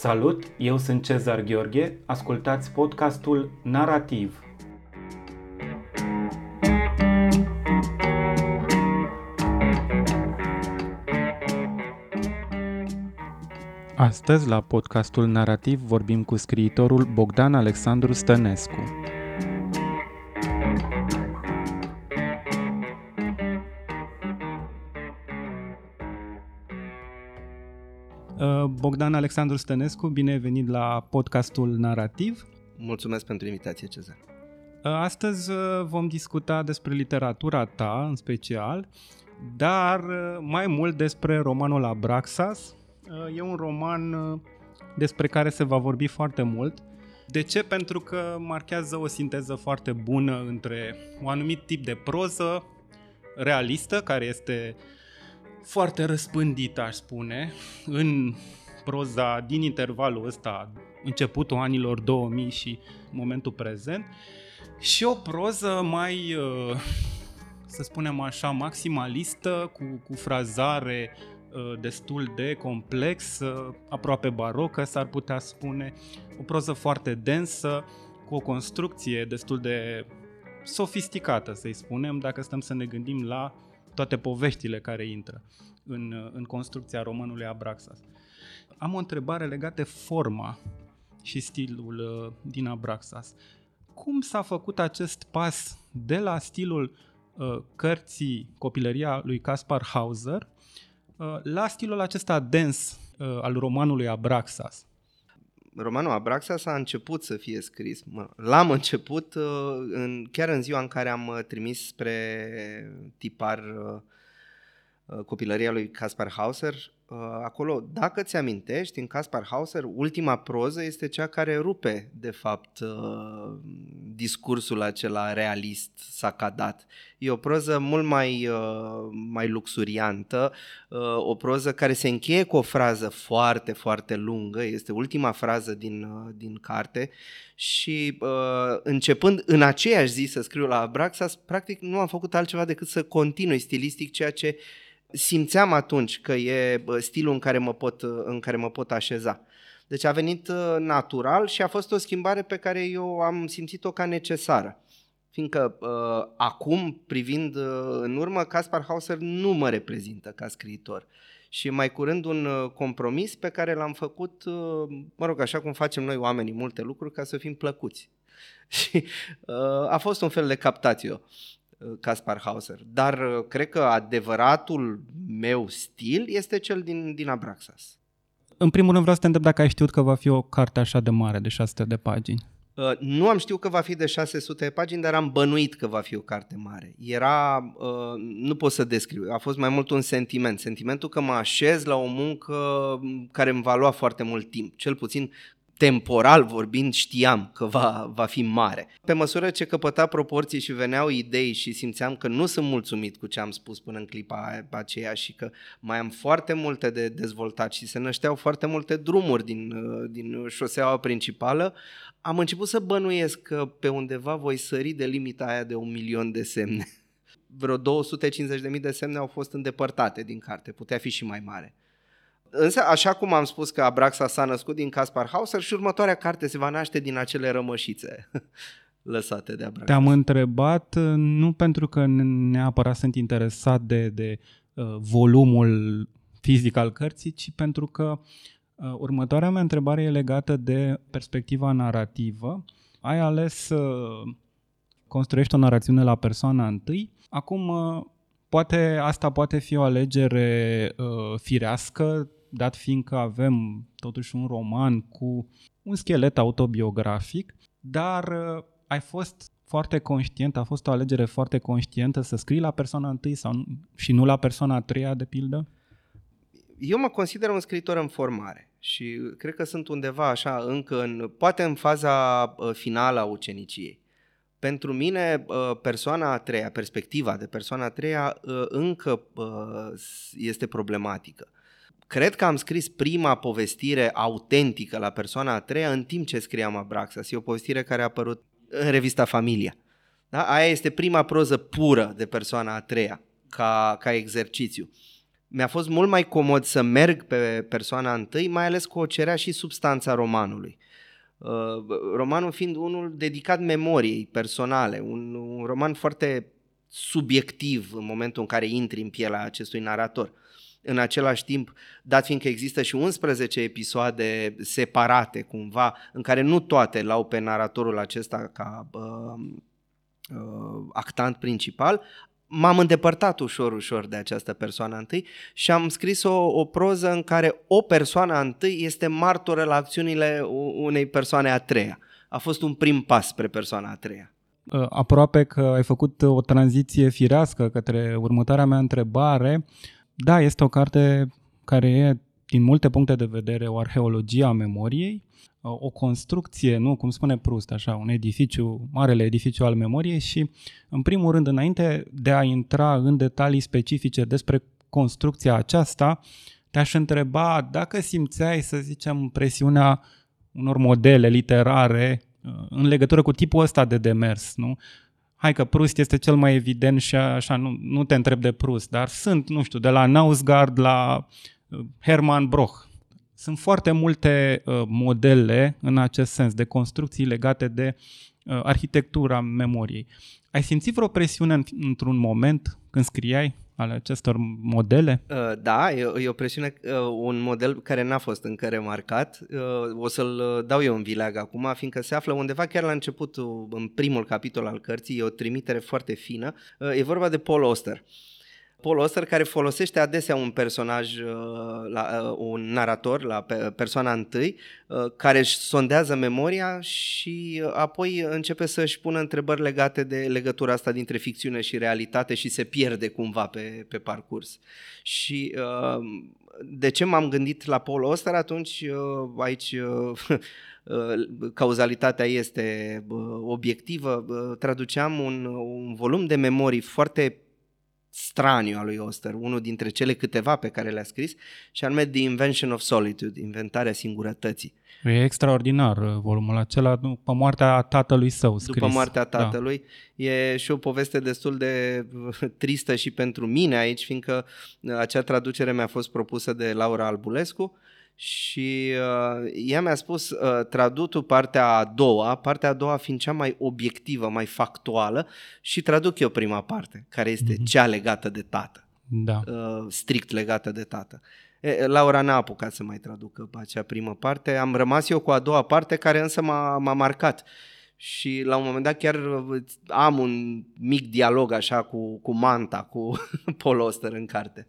Salut, eu sunt Cezar Gheorghe, ascultați podcastul Narativ. Astăzi, la podcastul Narativ, vorbim cu scriitorul Bogdan Alexandru Stănescu. Bogdan Alexandru Stănescu, bine ai venit la podcastul Narativ. Mulțumesc pentru invitație, Cezar. Uh, astăzi uh, vom discuta despre literatura ta, în special, dar mai mult despre romanul Abraxas. E un roman despre care se va vorbi foarte mult. De ce? Pentru că marchează o sinteză foarte bună între un anumit tip de proză realistă, care este uh, foarte răspândită, aș spune, în proza din intervalul ăsta, începutul anilor 2000 și momentul prezent, și o proză mai, uh, să spunem așa, maximalistă, cu, cu frazare uh, destul de complexă, aproape barocă, s-ar putea spune, o proză foarte densă, cu o construcție destul de sofisticată, să-i spunem, dacă stăm să ne gândim la toate poveștile care intră în, în construcția romanului Abraxas. Am o întrebare legată de forma și stilul uh, din Abraxas. Cum s-a făcut acest pas de la stilul uh, cărții Copilăria lui Caspar Hauser uh, la stilul acesta dens uh, al romanului Abraxas? romanul Abraxas a început să fie scris. L-am început uh, în, chiar în ziua în care am uh, trimis spre tipar uh, copilăria lui Caspar Hauser. Acolo, dacă ți amintești, în Caspar Hauser, ultima proză este cea care rupe, de fapt, discursul acela realist sacadat. E o proză mult mai, uh, mai luxuriantă, uh, o proză care se încheie cu o frază foarte, foarte lungă, este ultima frază din, uh, din carte. Și începând în aceeași zi să scriu la Abraxas, practic nu am făcut altceva decât să continui stilistic ceea ce simțeam atunci că e stilul în care mă pot, în care mă pot așeza. Deci a venit natural și a fost o schimbare pe care eu am simțit-o ca necesară. Fiindcă uh, acum, privind uh, în urmă, Caspar Hauser nu mă reprezintă ca scriitor. Și mai curând un uh, compromis pe care l-am făcut, uh, mă rog, așa cum facem noi oamenii multe lucruri, ca să fim plăcuți. Și uh, a fost un fel de captatio. Uh, Caspar Hauser. Dar uh, cred că adevăratul meu stil este cel din, din Abraxas. În primul rând vreau să te întreb dacă ai știut că va fi o carte așa de mare, de 600 de pagini. Uh, nu am știut că va fi de 600 de pagini, dar am bănuit că va fi o carte mare. Era, uh, nu pot să descriu, a fost mai mult un sentiment. Sentimentul că mă așez la o muncă care îmi va lua foarte mult timp. Cel puțin temporal vorbind, știam că va, va fi mare. Pe măsură ce căpăta proporții și veneau idei și simțeam că nu sunt mulțumit cu ce am spus până în clipa aceea și că mai am foarte multe de dezvoltat și se nășteau foarte multe drumuri din, din șoseaua principală, am început să bănuiesc că pe undeva voi sări de limita aia de un milion de semne. Vreo 250.000 de semne au fost îndepărtate din carte, putea fi și mai mare. Însă, așa cum am spus că Abraxa s-a născut din Caspar Hauser și următoarea carte se va naște din acele rămășițe lăsate de Abraxa. Te-am întrebat nu pentru că neapărat sunt interesat de, de uh, volumul fizic al cărții, ci pentru că uh, următoarea mea întrebare e legată de perspectiva narrativă. Ai ales să uh, construiești o narațiune la persoana întâi. Acum, uh, poate asta poate fi o alegere uh, firească dat fiind că avem totuși un roman cu un schelet autobiografic, dar uh, ai fost foarte conștient, a fost o alegere foarte conștientă să scrii la persoana întâi sau, și nu la persoana a treia, de pildă? Eu mă consider un scriitor în formare și cred că sunt undeva așa încă în, poate în faza uh, finală a uceniciei. Pentru mine, uh, persoana a treia, perspectiva de persoana a treia încă este problematică. Cred că am scris prima povestire autentică la persoana a treia în timp ce scriam Abraxas. E o povestire care a apărut în revista Familia. Da? Aia este prima proză pură de persoana a treia, ca, ca exercițiu. mi-a fost mult mai comod să merg pe persoana întâi, mai ales că o cerea și substanța romanului. Uh, romanul fiind unul dedicat memoriei personale, un, un roman foarte subiectiv în momentul în care intri în pielea acestui narator. În același timp, dat fiindcă există și 11 episoade separate cumva, în care nu toate l-au pe naratorul acesta ca uh, uh, actant principal, m-am îndepărtat ușor, ușor de această persoană întâi și am scris o, o proză în care o persoană întâi este martoră la acțiunile unei persoane a treia. A fost un prim pas spre persoana a treia. Uh, aproape că ai făcut o tranziție firească către următoarea mea întrebare. Da, este o carte care e, din multe puncte de vedere, o arheologie a memoriei, uh, o construcție, nu, cum spune Proust, așa, un edificiu, marele edificiu al memoriei și, în primul rând, înainte de a intra în detalii specifice despre construcția aceasta, te-aș întreba dacă simțeai, să zicem, presiunea unor modele literare uh, în legătură cu tipul ăsta de demers, nu? Hai că Prust este cel mai evident și așa, nu, nu te întreb de Prust, dar sunt, nu știu, de la Nausgard la uh, Hermann Broch. Sunt foarte multe uh, modele în acest sens de construcții legate de uh, arhitectura memoriei. Ai simțit vreo presiune într-un moment când scriai ale acestor modele? Uh, da, e, e o presiune, uh, un model care n-a fost încă remarcat. Uh, o să-l dau eu în vileag acum, fiindcă se află undeva chiar la început, în primul capitol al cărții, e o trimitere foarte fină. E vorba de Paul Oster. Paul Oster care folosește adesea un personaj, uh, la, uh, un narator la persoana întâi, uh, care își sondează memoria și apoi începe să-și pună întrebări legate de legătura asta dintre ficțiune și realitate și se pierde cumva pe, pe parcurs. Și de ce m-am gândit la Paul Oster atunci? Aici cauzalitatea este obiectivă. Traduceam un, un volum de memorii foarte straniu al lui Oster, unul dintre cele câteva pe care le-a scris, și anume The Invention of Solitude, inventarea singurătății. E extraordinar uh, volumul acela după moartea tatălui său scris. După moartea da. tatălui. Da. E și o poveste destul de uh, tristă și pentru mine aici, fiindcă uh, acea traducere mi-a fost propusă de Laura Albulescu și uh, ea mi-a spus, uh, traduc partea a doua, partea a doua fiind cea mai obiectivă, mai factuală și traduc eu prima parte, care este mm-hmm. cea legată de tată. Da. Uh, strict legată de tată. E, Laura n-a apucat să mai traducă acea primă parte, am rămas eu cu a doua parte care însă m-a, m-a marcat. Și la un moment dat chiar am un mic dialog așa cu, cu Manta, cu Paul Oster în carte.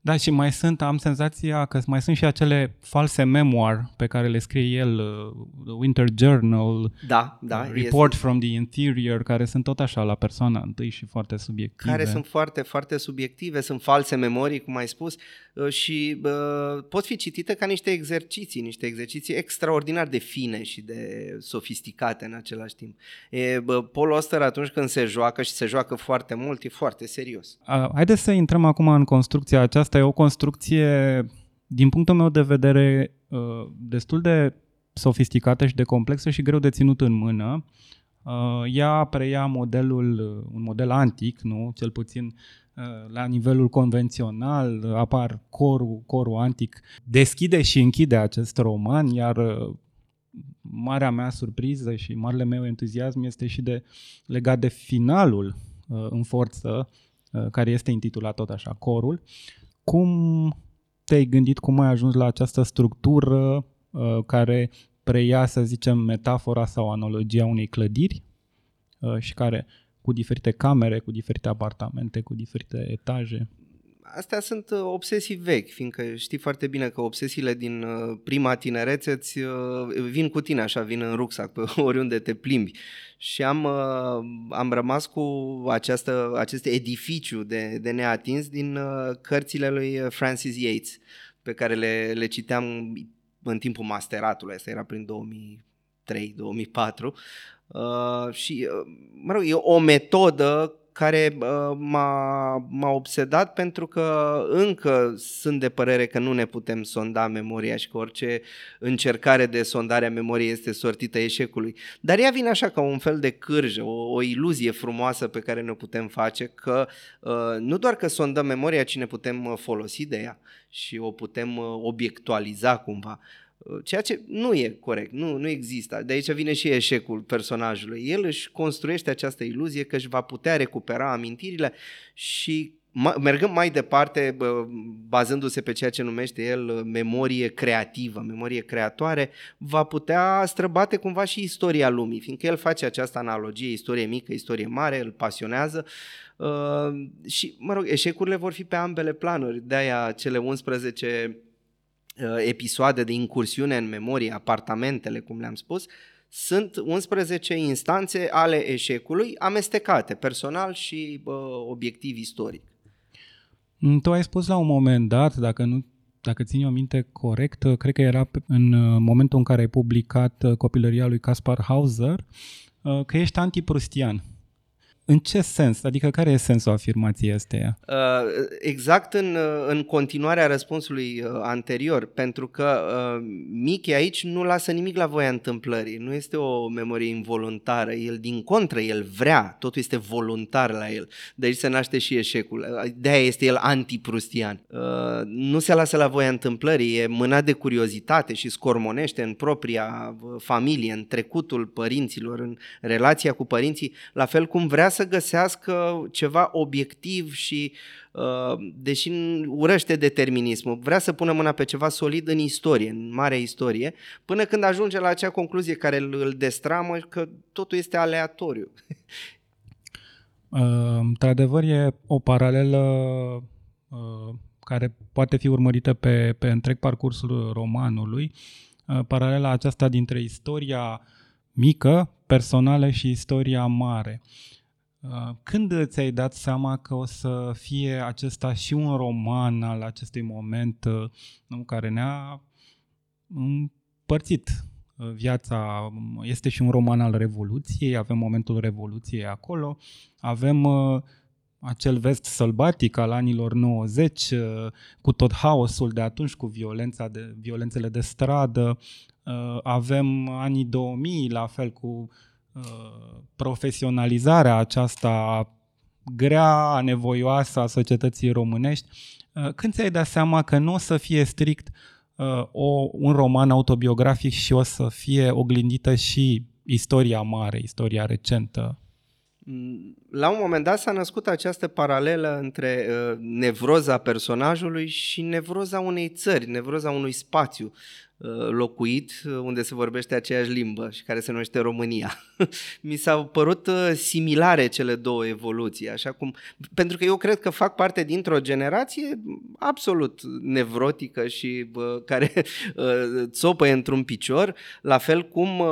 Da, și mai sunt, am senzația că mai sunt și acele false memoir pe care le scrie el, uh, Winter Journal, da, da, uh, Report este. from the Interior, care sunt tot așa la persoana întâi și foarte subiective. Care sunt foarte, foarte subiective, sunt false memorii, cum ai spus, uh, și uh, pot fi citite ca niște exerciții, niște exerciții extraordinar de fine și de sofisticate în același timp. E, bă, Paul Oster atunci când se joacă și se joacă foarte mult, e foarte serios. Uh, haideți să intrăm acum în construcția aceasta asta e o construcție, din punctul meu de vedere, uh, destul de sofisticată și de complexă și greu de ținut în mână. Uh, ea preia modelul, uh, un model antic, nu? Cel puțin la nivelul convențional, apar corul, corul antic, deschide și închide acest roman, iar marea mea surpriză și marele meu entuziasm este și de legat de finalul în forță, care este intitulat tot așa, corul, cum te-ai gândit, cum ai ajuns la această structură uh, care preia, să zicem, metafora sau analogia unei clădiri uh, și care cu diferite camere, cu diferite apartamente, cu diferite etaje? Astea sunt uh, obsesii vechi, fiindcă știi foarte bine că obsesiile din uh, prima tinerețe îți uh, vin cu tine așa, vin în rucsac pe oriunde te plimbi. Și am, am rămas cu această, acest edificiu de, de neatins din cărțile lui Francis Yates, pe care le, le citeam în timpul masteratului, asta era prin 2003-2004. Uh, și, uh, mă rog, e o metodă care uh, m-a, m-a obsedat pentru că încă sunt de părere că nu ne putem sonda memoria și că orice încercare de sondare a memoriei este sortită eșecului. Dar ea vine așa ca un fel de cârjă, o, o iluzie frumoasă pe care ne putem face că uh, nu doar că sondăm memoria, ci ne putem uh, folosi de ea și o putem uh, obiectualiza cumva. Uh, ceea ce nu e corect, nu, nu există. De aici vine și eșecul personajului. El își construiește această iluzie că își va putea recupera amintirile și mergând mai departe, bazându-se pe ceea ce numește el memorie creativă, memorie creatoare, va putea străbate cumva și istoria lumii, fiindcă el face această analogie, istorie mică, istorie mare, îl pasionează uh, și, mă rog, eșecurile vor fi pe ambele planuri, de-aia cele 11 Uh, episoade de incursiune în memorie, apartamentele, cum le-am spus, sunt 11 instanțe ale eșecului amestecate, personal și uh, obiectiv istoric. Mm, tu ai spus la un moment dat, dacă nu dacă țin o minte corect, uh, cred că era în uh, momentul în care ai publicat Copilăria lui Caspar Hauser, că ești antiprustian. În ce sens? Adică care e sensul afirmației astea? Uh, exact în, uh, în continuarea răspunsului uh, anterior, pentru că uh, Mickey aici nu lasă nimic la voia întâmplării, nu este o memorie involuntară, el din contră, el vrea, totul este voluntar la el, de aici se naște și eșecul, uh, de-aia este el antiprustian. Uh, nu se lasă la voia întâmplării, e mânat de curiozitate și scormonește în propria familie, în trecutul părinților, în relația cu părinții, la fel cum vrea să găsească ceva obiectiv și, uh, deși urăște determinismul, vrea să pună mâna pe ceva solid în istorie, în mare istorie, până când ajunge la acea concluzie care îl, îl destramă că totul este aleatoriu. Uh, într-adevăr, e o paralelă uh, care poate fi urmărită pe, pe întreg parcursul romanului, paralela aceasta dintre istoria mică, personală și istoria mare. Uh, când ți-ai dat seama că o să fie acesta și un roman al acestui moment uh, nu, care ne-a împărțit uh, viața? Este și un roman al Revoluției, avem momentul Revoluției acolo, avem acel vest sălbatic al anilor 90, cu tot haosul de atunci, cu violența de, violențele de stradă, avem anii 2000, la fel cu profesionalizarea aceasta grea, nevoioasă a societății românești, uh, când ți-ai dat seama că nu o să fie strict uh, o, un roman autobiografic și o să fie oglindită și istoria mare, istoria recentă? La un moment dat s-a născut această paralelă între uh, nevroza personajului și nevroza unei țări, nevroza unui spațiu. Uh, locuit uh, unde se vorbește aceeași limbă și care se numește România. Mi s-au părut uh, similare cele două evoluții, așa cum pentru că eu cred că fac parte dintr-o generație absolut nevrotică și bă, care țopă într-un picior, la fel cum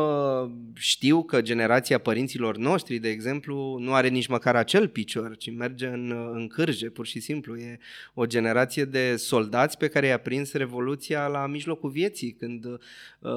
știu că generația părinților noștri, de exemplu, nu are nici măcar acel picior, ci merge în, în cârje, pur și simplu. E o generație de soldați pe care i-a prins Revoluția la mijlocul vieții, când uh,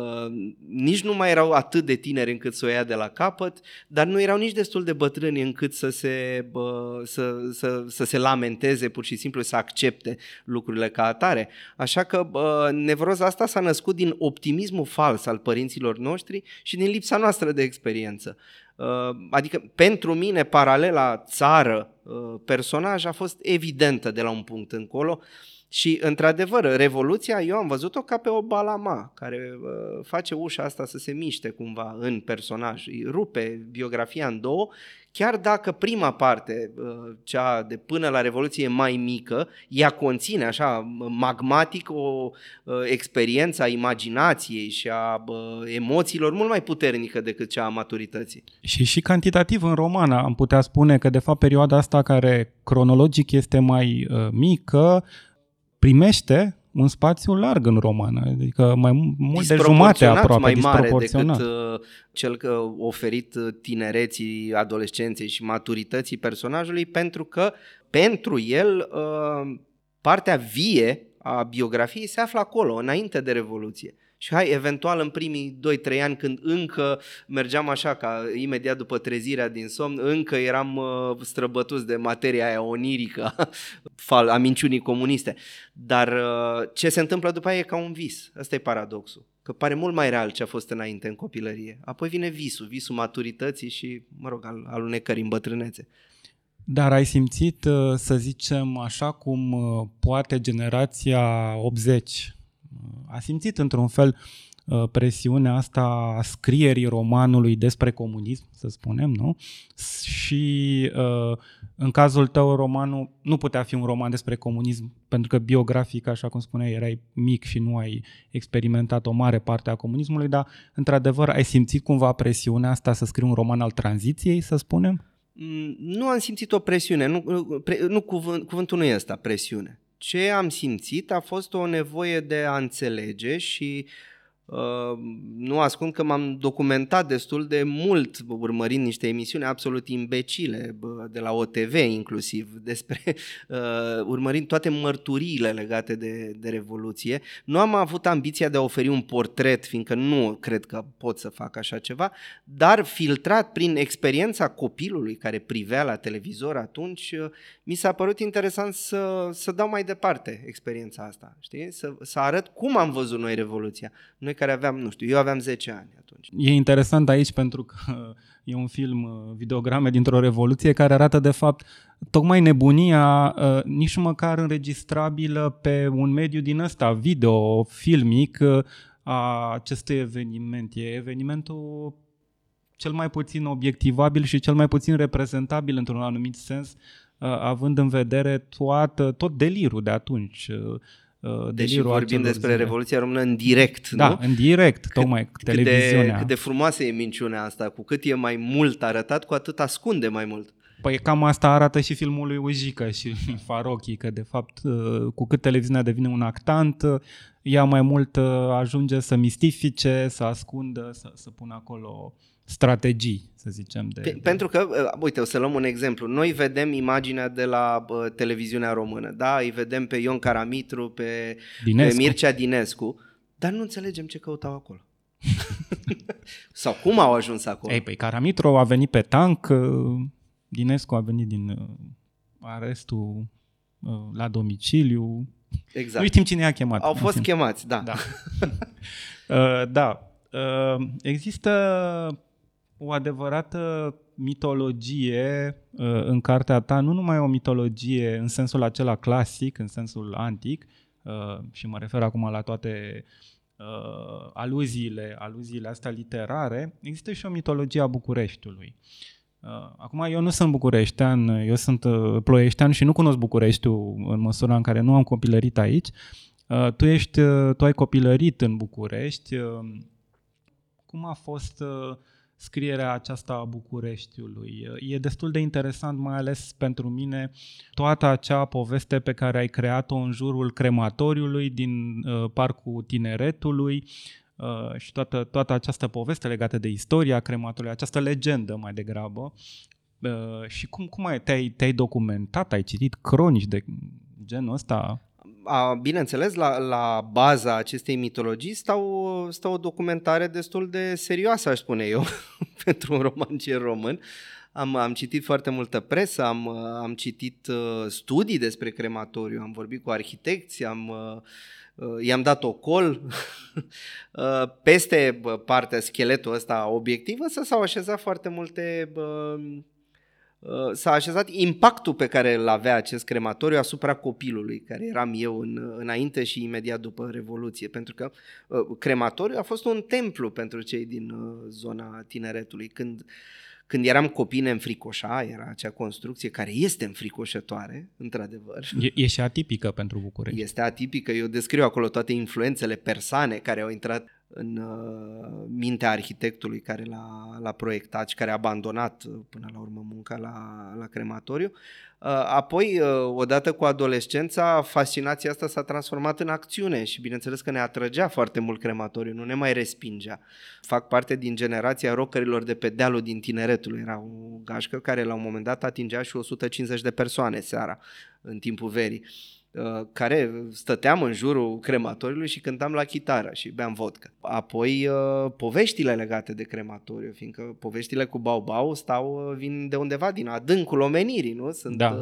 nici nu mai erau atât de tineri încât să o ia de la capăt, dar nu erau nici destul de bătrâni încât să se, uh, să, să, să se lamenteze pur și simplu, să accepte lucrurile ca atare. Așa că uh, nevroza asta s-a născut din optimismul fals al părinților noștri și din lipsa noastră de experiență. Uh, adică pentru mine paralela țară-personaj uh, a fost evidentă de la un punct încolo. Și, într-adevăr, Revoluția, eu am văzut-o ca pe o balama care uh, face ușa asta să se miște cumva în personaj, îi rupe biografia în două, chiar dacă prima parte, uh, cea de până la Revoluție, e mai mică, ea conține așa magmatic o uh, experiență a imaginației și a uh, emoțiilor mult mai puternică decât cea a maturității. Și și cantitativ în roman am putea spune că, de fapt, perioada asta care cronologic este mai uh, mică, primește un spațiu larg în romană, adică mai mult de jumate aproape, mai mare decât uh, cel că oferit tinereții, adolescenței și maturității personajului, pentru că pentru el uh, partea vie a biografiei se află acolo, înainte de Revoluție. Și hai, eventual în primii 2-3 ani când încă mergeam așa ca imediat după trezirea din somn, încă eram uh, străbătuți de materia aia onirică a minciunii comuniste. Dar uh, ce se întâmplă după aia e ca un vis. Asta e paradoxul. Că pare mult mai real ce a fost înainte în copilărie. Apoi vine visul, visul maturității și, mă rog, al alunecării în bătrânețe. Dar ai simțit, uh, să zicem, așa cum uh, poate generația 80 a simțit într-un fel uh, presiunea asta a scrierii romanului despre comunism, să spunem, nu? Și uh, în cazul tău romanul nu putea fi un roman despre comunism, pentru că biografic, așa cum spuneai, erai mic și nu ai experimentat o mare parte a comunismului, dar într-adevăr ai simțit cumva presiunea asta să scrii un roman al tranziției, să spunem? Mm, nu am simțit o presiune, nu, pre, nu cuvânt, cuvântul nu e ăsta, presiune ce am simțit a fost o nevoie de a înțelege și Uh, nu ascund că m-am documentat destul de mult urmărind niște emisiuni absolut imbecile de la OTV inclusiv despre uh, urmărind toate mărturiile legate de, de Revoluție. Nu am avut ambiția de a oferi un portret, fiindcă nu cred că pot să fac așa ceva, dar filtrat prin experiența copilului care privea la televizor atunci, uh, mi s-a părut interesant să, să dau mai departe experiența asta, știi? Să, să arăt cum am văzut noi Revoluția. Noi care aveam, nu știu, eu aveam 10 ani atunci. E interesant aici pentru că e un film, uh, videograme dintr-o revoluție care arată de fapt tocmai nebunia uh, nici măcar înregistrabilă pe un mediu din ăsta, video, filmic, uh, a acestui eveniment. E evenimentul cel mai puțin obiectivabil și cel mai puțin reprezentabil într-un anumit sens, având în vedere toată, tot delirul de atunci Uh, Deși vorbim despre zile. Revoluția Română în direct, da, nu? în direct, cât, tocmai, cât televiziunea. De, cât de frumoasă e minciunea asta, cu cât e mai mult arătat, cu atât ascunde mai mult. Păi cam asta arată și filmul lui Ujică și Farochi, că de fapt uh, cu cât televiziunea devine un actant, uh, ea mai mult ajunge să mistifice, să ascundă, să, să pună acolo strategii, să zicem. De, de... Pentru că, uh, uite, o să luăm un exemplu. Noi vedem imaginea de la uh, televiziunea română, da? Îi vedem pe Ion Caramitru, pe, pe Mircea Dinescu, dar nu înțelegem ce căutau acolo. Sau cum au ajuns acolo? Ei, păi Caramitru a venit pe tank, uh, Dinescu a venit din uh, arestul uh, la domiciliu. Exact. Nu știm cine i-a chemat. Au fost chemați, da. Da. uh, da. Uh, există o adevărată mitologie uh, în cartea ta, nu numai o mitologie în sensul acela clasic, în sensul antic, uh, și mă refer acum la toate uh, aluziile, aluziile astea literare, există și o mitologie a Bucureștiului. Acum, eu nu sunt bucureștean, eu sunt ploieștean și nu cunosc Bucureștiul în măsura în care nu am copilărit aici. Tu, ești, tu ai copilărit în București. Cum a fost uh, scrierea aceasta a Bucureștiului. E destul de interesant, mai ales pentru mine, toată acea poveste pe care ai creat-o în jurul crematoriului din uh, Parcul Tineretului uh, și toată, toată această poveste legată de istoria crematoriului, această legendă mai degrabă. Uh, și cum, cum ai, te-ai, te-ai documentat, ai citit cronici de genul ăsta? A, bineînțeles, la, la baza acestei mitologii stau, stau o documentare destul de serioasă, aș spune eu, pentru un romancier român. Am, am citit foarte multă presă, am, am citit uh, studii despre crematoriu, am vorbit cu arhitecți, am, uh, uh i-am dat ocol. uh, peste partea, scheletul ăsta obiectiv, să s-au așezat foarte multe uh, Uh, s-a așezat impactul pe care îl avea acest crematoriu asupra copilului, care eram eu în, înainte și imediat după Revoluție, pentru că uh, crematoriu a fost un templu pentru cei din uh, zona tineretului. Când, când eram copii ne înfricoșa, era acea construcție care este înfricoșătoare, într-adevăr. E, e și atipică pentru București. Este atipică, eu descriu acolo toate influențele persane care au intrat în uh, mintea arhitectului care l-a, l-a proiectat și care a abandonat uh, până la urmă munca la, la crematoriu. Uh, apoi, odată cu adolescența, fascinația asta s-a transformat în acțiune și bineînțeles că ne atrăgea foarte mult crematoriu, nu ne mai respingea. Fac parte din generația rockerilor de pe dealul din tineretul. Era o gașcă care la un moment dat atingea și 150 de persoane seara, în timpul verii. uh, care stăteam în jurul crematoriului și cântam la chitară și beam vodka. Apoi uh, poveștile legate de crematoriu, fiindcă poveștile cu Bau stau, vin de undeva din adâncul omenirii, nu? Sunt da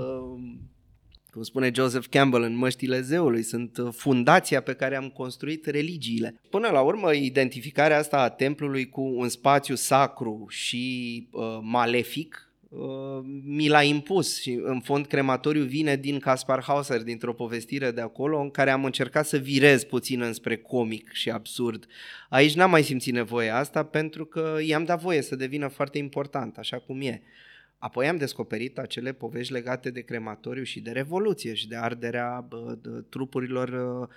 cum spune Joseph Campbell în Măștile Zeului, sunt uh, fundația pe care am construit religiile. Până la urmă, identificarea asta a templului cu un spațiu sacru și uh, malefic uh, mi l-a impus și în fond crematoriu vine din Caspar Hauser, dintr-o povestire de acolo în care am încercat să virez puțin înspre comic și absurd. Aici n-am mai simțit nevoia asta pentru că i-am dat voie să devină foarte important, așa cum e. Apoi am descoperit acele povești legate de crematoriu și de revoluție și de arderea bă, de trupurilor uh,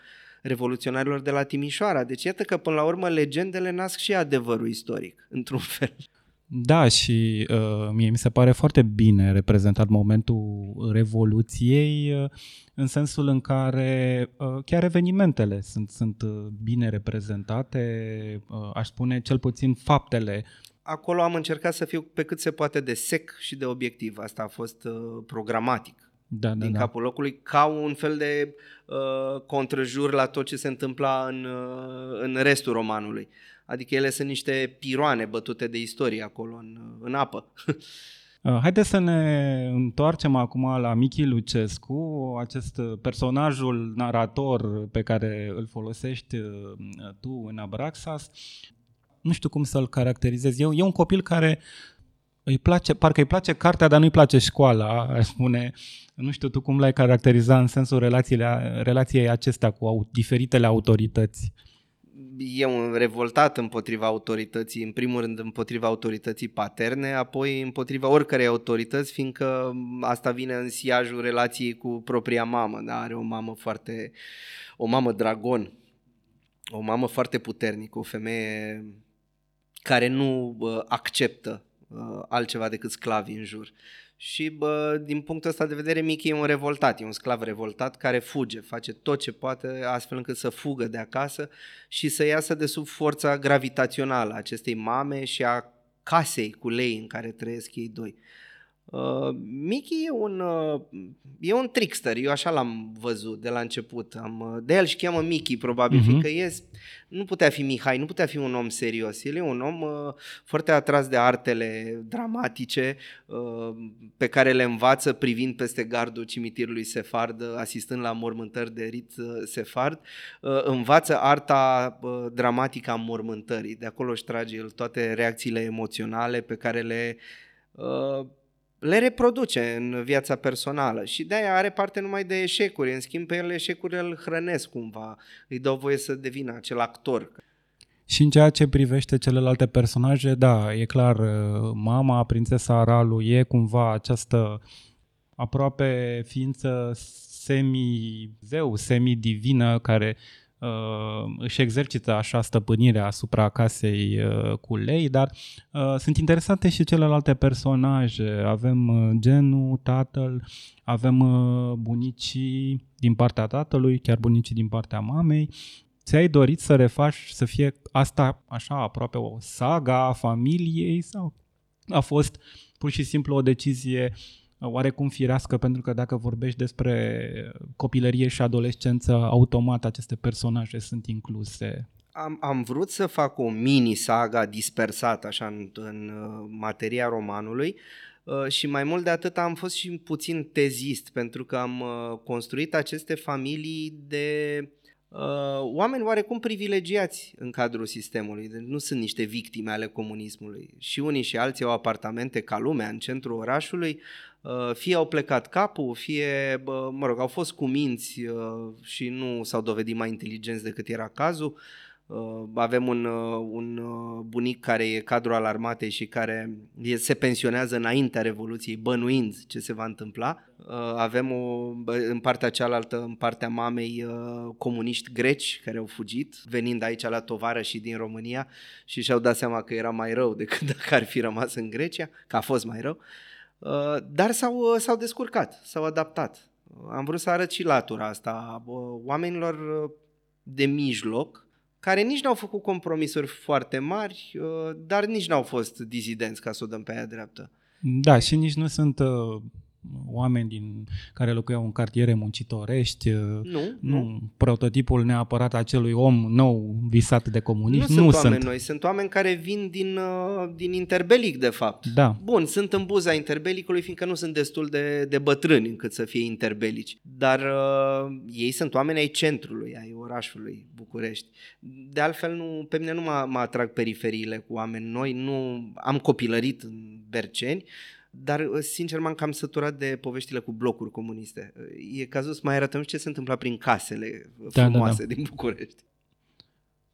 revoluționarilor de la Timișoara. Deci iată că până la urmă legendele nasc și adevărul istoric, într-un fel. Da, și uh, mie mi se pare foarte bine reprezentat momentul Revoluției, uh, în sensul în care uh, chiar evenimentele sunt, sunt uh, bine reprezentate, uh, aș spune cel puțin faptele acolo am încercat să fiu pe cât se poate de sec și de obiectiv. Asta a fost uh, programatic da, da, din da. capul locului, ca un fel de uh, contrajur la tot ce se întâmpla în, uh, în restul romanului. Adică ele sunt niște piroane bătute de istorie acolo, în, în apă. Uh, haideți să ne întoarcem acum la Michi Lucescu, acest personajul narator pe care îl folosești uh, tu în Abraxas nu știu cum să-l caracterizez eu, e un copil care îi place, parcă îi place cartea, dar nu-i place școala, aș spune. Nu știu tu cum l-ai caracteriza în sensul relațiile, relației acestea cu au, diferitele autorități. E un revoltat împotriva autorității, în primul rând împotriva autorității paterne, apoi împotriva oricărei autorități, fiindcă asta vine în siajul relației cu propria mamă. Da? Are o mamă foarte, o mamă dragon, o mamă foarte puternică, o femeie care nu uh, acceptă uh, altceva decât sclavi în jur. Și bă, din punctul ăsta de vedere, Mickey e un revoltat, e un sclav revoltat care fuge, face tot ce poate astfel încât să fugă de acasă și să iasă de sub forța gravitațională a acestei mame și a casei cu lei în care trăiesc ei doi. Uh, Mickey e un, uh, e un trickster, eu așa l-am văzut de la început. Am, uh, de el și cheamă Mickey, probabil, uh-huh. fiindcă e, nu putea fi Mihai, nu putea fi un om serios. El e un om uh, foarte atras de artele dramatice uh, pe care le învață privind peste gardul cimitirului Sefard, asistând la mormântări de rit uh, Sefard. Uh, învață arta uh, dramatică a mormântării. De acolo își trage el toate reacțiile emoționale pe care le uh, le reproduce în viața personală și de-aia are parte numai de eșecuri. În schimb, pe el eșecurile îl hrănesc cumva, îi dau voie să devină acel actor. Și în ceea ce privește celelalte personaje, da, e clar, mama, prințesa Aralu, e cumva această aproape ființă semi-zeu, semi-divină, care uh, își exercită așa stăpânirea asupra casei uh, cu lei, dar uh, sunt interesante și celelalte personaje. Avem uh, genul, tatăl, avem uh, bunicii din partea tatălui, chiar bunicii din partea mamei. Ți-ai dorit să refaci să fie asta așa aproape o saga a familiei sau a fost pur și simplu o decizie uh, oarecum firească, pentru că dacă vorbești despre copilărie și adolescență, automat aceste personaje sunt incluse. Am, am vrut să fac o mini-saga dispersată așa în, în uh, materia romanului uh, și mai mult de atât am fost și puțin tezist pentru că am uh, construit aceste familii de uh, oameni oarecum privilegiați în cadrul sistemului. Deci nu sunt niște victime ale comunismului. Și unii și alții au apartamente ca lumea în centrul orașului, Uh, fie au plecat capul, fie, mă rog, au fost cu minți uh, și nu s-au dovedit mai inteligenți decât era cazul. Uh, avem un, un bunic care e cadru al armatei și care se pensionează înaintea Revoluției, bănuind ce se va întâmpla. Avem o, în partea cealaltă, în partea mamei, comuniști greci care au fugit, venind aici la tovară și din România și și-au dat seama că era mai rău decât dacă ar fi rămas în Grecia, că a fost mai rău. Uh, dar s-au, uh, s-au descurcat, s-au adaptat. Am vrut să arăt și latura asta oamenilor uh, de mijloc, care nici n-au făcut compromisuri foarte mari, dar nici n-au fost dizidenți, ca să o dăm pe aia dreaptă. Da, și nici nu sunt oameni din care locuiau în cartiere muncitorești. Nu, nu. nu prototipul neapărat acelui om nou visat de comunism. Nu, nu sunt oameni sunt. noi, sunt oameni care vin din, uh, din interbelic, de fapt. Da. Bun, sunt în buza interbelicului, fiindcă nu sunt destul de, de bătrâni încât să fie interbelici. Dar uh, ei sunt oameni ai centrului, ai orașului București. De altfel, nu, pe mine nu mă, mă atrag periferiile cu oameni noi. Nu, am copilărit în Berceni, dar, uh, sincer, m-am cam săturat de poveștile cu blocuri comuniste. Uh, E cazul să mai arătăm ce se întâmplă prin casele Da, da, frumoase din București.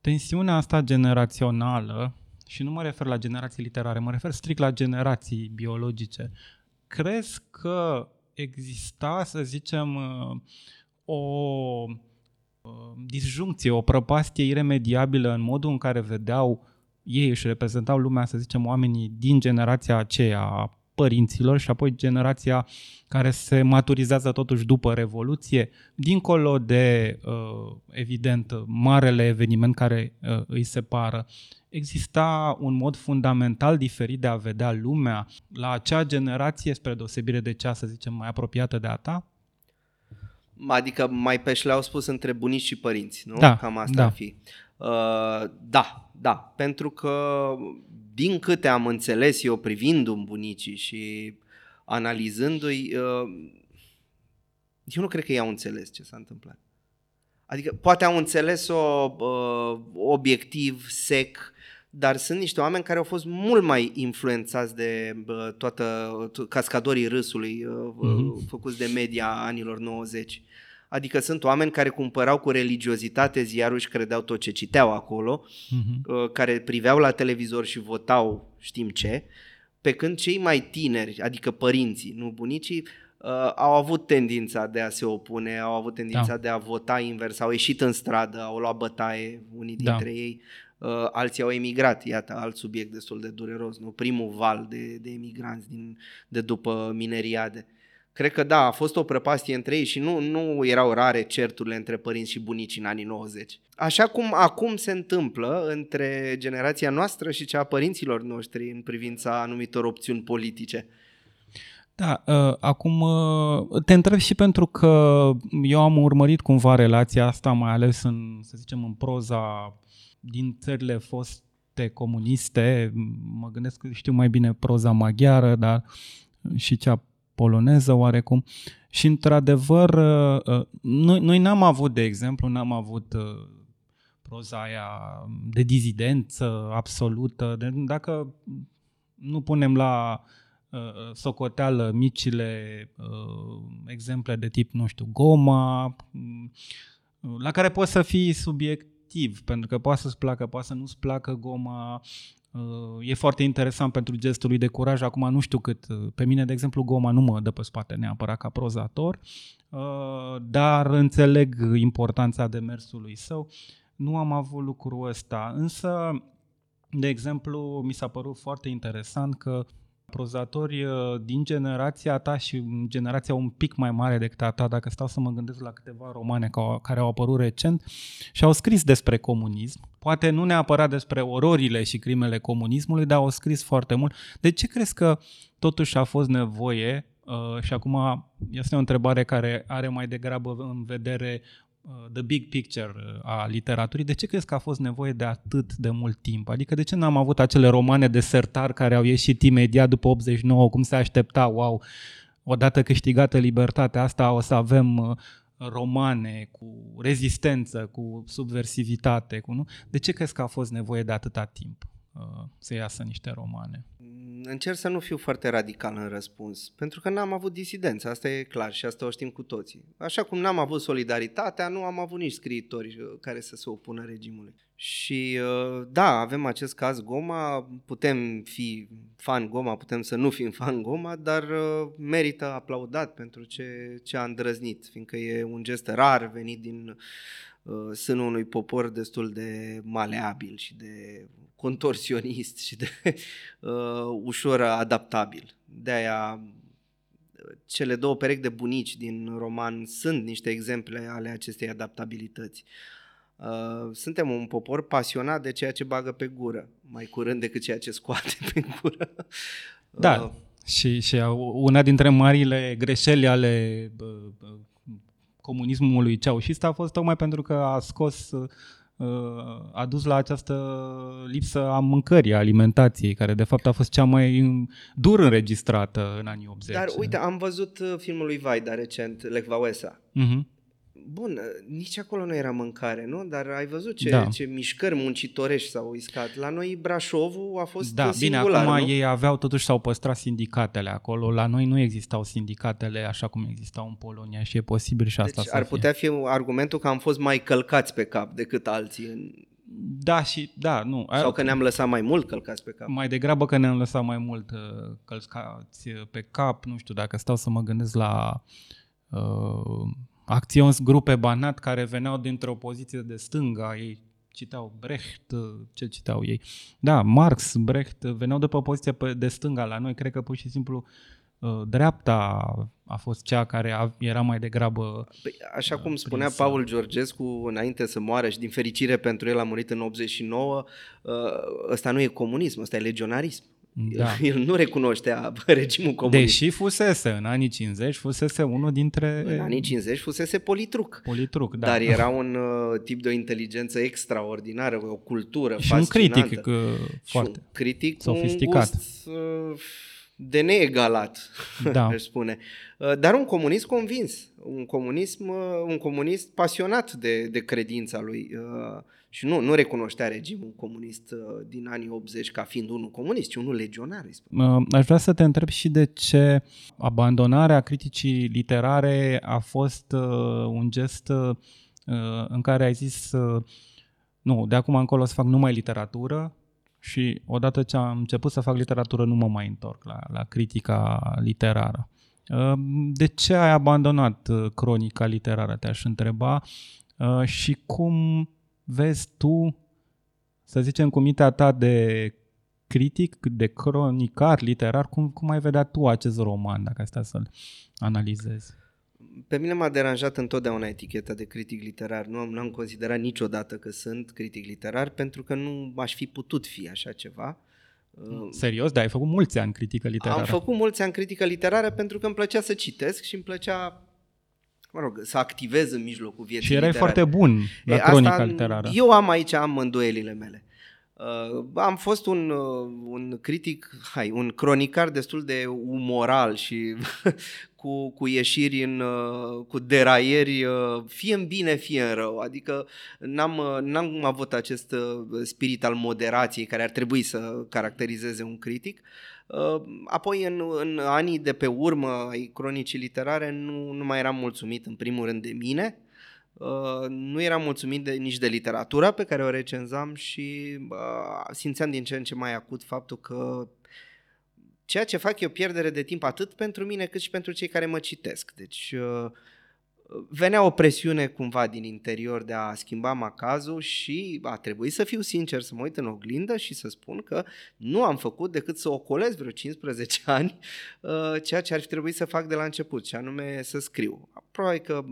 Tensiunea asta generațională, și nu mă refer la generații literare, mă refer strict la generații biologice, crezi că exista, să zicem, uh, o uh, disjuncție, o prăpastie iremediabilă în modul în care vedeau ei își reprezentau lumea, să zicem, oamenii din generația aceea a părinților și apoi generația care se maturizează totuși după Revoluție, dincolo de, uh, evident, marele eveniment care uh, îi separă, exista un mod fundamental diferit de a vedea lumea la acea generație, spre deosebire de cea, să zicem, mai apropiată de a ta? Adică mai pe șleau spus între bunici și părinți, nu? Da, Cam asta da. ar fi. Uh, da, da, pentru că din câte am înțeles eu privindu-mi bunicii și analizându-i, uh, eu nu cred că ei au înțeles ce s-a întâmplat. Adică poate au înțeles-o uh, obiectiv, sec, dar sunt niște oameni care au fost mult mai influențați de uh, toată to- cascadorii râsului uh, Mhm. uh, făcuți de media anilor 90. Adică sunt oameni care cumpărau cu religiozitate ziarul și credeau tot ce citeau acolo, Mhm. uh, care priveau la televizor și votau știm ce, pe când cei mai tineri, adică părinții, nu bunicii, uh, au avut tendința de a se opune, au avut tendința Da. de a vota invers, au ieșit în stradă, au luat bătaie unii Da. dintre ei, uh, alții au emigrat, iată, alt subiect destul de dureros, nu? primul val de, de emigranți din, de după mineriade. Cred că da, a fost o prăpastie între ei și nu, nu erau rare certurile între părinți și bunici în anii 90. Așa cum acum se întâmplă între generația noastră și cea a părinților noștri în privința anumitor opțiuni politice. Da, uh, acum uh, te întreb și pentru că eu am urmărit cumva relația asta, mai ales în, să zicem, în proza din țările foste comuniste. Mă gândesc că știu mai bine proza maghiară, dar și cea poloneză oarecum. Și într-adevăr, uh, uh, noi, noi n-am avut, de exemplu, n-am avut uh, proza aia de dizidență absolută. De, dacă nu punem la uh, socoteală micile uh, exemple de tip, nu știu, goma, mm, la care poți să fii subiectiv, pentru că poate să-ți placă, poate să nu-ți placă goma, Uh, E foarte interesant pentru gestul lui de curaj. Acum nu știu cât. uh, Pe mine, de exemplu, Goma nu mă dă pe spate neapărat ca prozator, uh, dar înțeleg importanța demersului său. Nu am avut lucrul ăsta, însă, de exemplu, mi s-a părut foarte interesant că prozatori uh, din generația ta și generația un pic mai mare decât a ta, dacă stau să mă gândesc la câteva romane ca- care au apărut recent și au scris despre comunism, poate nu neapărat despre ororile și crimele comunismului, dar au scris foarte mult. De ce crezi că totuși a fost nevoie, uh, și acum este o întrebare care are mai degrabă în vedere uh, the big picture uh, a literaturii, de ce crezi că a fost nevoie de atât de mult timp? Adică de ce n-am avut acele romane de sertar care au ieșit imediat după 89, cum se aștepta, wow, odată câștigată libertatea asta o să avem uh, romane cu rezistență, cu subversivitate, cu nu? De ce crezi că a fost nevoie de atâta timp uh, să iasă niște romane? Încerc să nu fiu foarte radical în răspuns, pentru că n-am avut disidență, asta e clar și asta o știm cu toții. Așa cum n-am avut solidaritatea, nu am avut nici scriitori uh, care să se opună regimului. Și uh, da, avem acest caz Goma, putem fi fan Goma, putem să nu fim fan Goma, dar uh, merită aplaudat pentru ce, ce a îndrăznit, fiindcă e un gest rar venit din uh, sânul unui popor destul de maleabil și de contorsionist și de uh, ușor adaptabil. De-aia cele două perechi de bunici din roman sunt niște exemple ale acestei adaptabilități. Uh, suntem un popor pasionat de ceea ce bagă pe gură, mai curând decât ceea ce scoate pe gură. Da, Uh, Și, și una dintre marile greșeli ale comunismului ceaușist a fost tocmai pentru că a scos a dus la această lipsă a mâncării, a alimentației, care de fapt a fost cea mai dur înregistrată în anii 80. Dar uite, am văzut uh, filmul lui Vaida recent, Lech Wałęsa. Uh-huh. Bun, nici acolo nu era mâncare, nu? Dar ai văzut ce, da. ce mișcări muncitorești s-au iscat. La noi Brașovul a fost Da, singular, bine, acum nu? ei aveau, totuși s-au păstrat sindicatele acolo. La noi nu existau sindicatele așa cum existau în Polonia și e posibil și asta deci să ar fie. putea fi argumentul că am fost mai călcați pe cap decât alții în da, și da, nu. Sau că ne-am lăsat mai mult călcați pe cap. Mai degrabă că ne-am lăsat mai mult uh, călcați pe cap, nu știu, dacă stau să mă gândesc la uh, acțiuni grupe Banat care veneau dintr-o poziție de stânga, ei citau Brecht, ce citau ei? Da, Marx, Brecht, veneau de pe o poziție de stânga la noi, cred că pur și simplu uh, dreapta a fost cea care era mai degrabă păi, Așa cum spunea prinsă. Paul Georgescu înainte să moară și din fericire pentru el a murit în 89, uh, ăsta nu e comunism, ăsta e legionarism. Da. El nu recunoștea regimul comunist. Deși fusese în anii 50, fusese unul dintre... În anii 50 fusese politruc. Politruc, da. Dar era un uh, tip de o inteligență extraordinară, o cultură și fascinantă. un critic uh, foarte și un critic sofisticat. Un gust, uh, de neegalat, da. aș spune. Uh, dar un comunist convins, un comunism, uh, un comunist pasionat de, de credința lui. Uh, și nu, nu recunoștea regimul comunist uh, din anii 80 ca fiind unul comunist, ci unul legionar. Aș vrea să te întreb și de ce abandonarea criticii literare a fost uh, un gest uh, în care ai zis nu, de acum încolo să fac numai literatură și odată ce am început să fac literatură nu mă mai întorc la, la critica literară. De ce ai abandonat cronica literară, te-aș întreba, și cum vezi tu, să zicem, cu mintea ta de critic, de cronicar, literar, cum, cum ai vedea tu acest roman, dacă asta să-l analizezi? Pe mine m-a deranjat întotdeauna eticheta de critic literar. Nu am, nu am considerat niciodată că sunt critic literar pentru că nu aș fi putut fi așa ceva. Serios? Da, ai făcut mulți ani critică literară. Am făcut mulți ani critică literară pentru că îmi plăcea să citesc și îmi plăcea mă rog, să activez în mijlocul vieții Și erai literare. foarte bun la e, cronica asta, literară. Eu am aici, am îndoielile mele. Uh, am fost un, uh, un critic, hai, un cronicar destul de umoral și cu, cu ieșiri în, uh, cu deraieri, uh, fie în bine, fie în rău. Adică n-am, uh, n-am avut acest uh, spirit al moderației care ar trebui să caracterizeze un critic. Uh, Uh, apoi, în, în anii de pe urmă ai cronicii literare, nu, nu mai eram mulțumit, în primul rând, de mine, Uh, nu eram mulțumit de, nici de literatura pe care o recenzam și uh, simțeam din ce în ce mai acut faptul că ceea ce fac e o pierdere de timp atât pentru mine cât și pentru cei care mă citesc. Deci uh, venea o presiune cumva din interior de a schimba macazul și a trebuit să fiu sincer, să mă uit în oglindă și să spun că nu am făcut decât să ocolez vreo 15 ani uh, ceea ce ar fi trebuit să fac de la început, și anume să scriu. Probabil că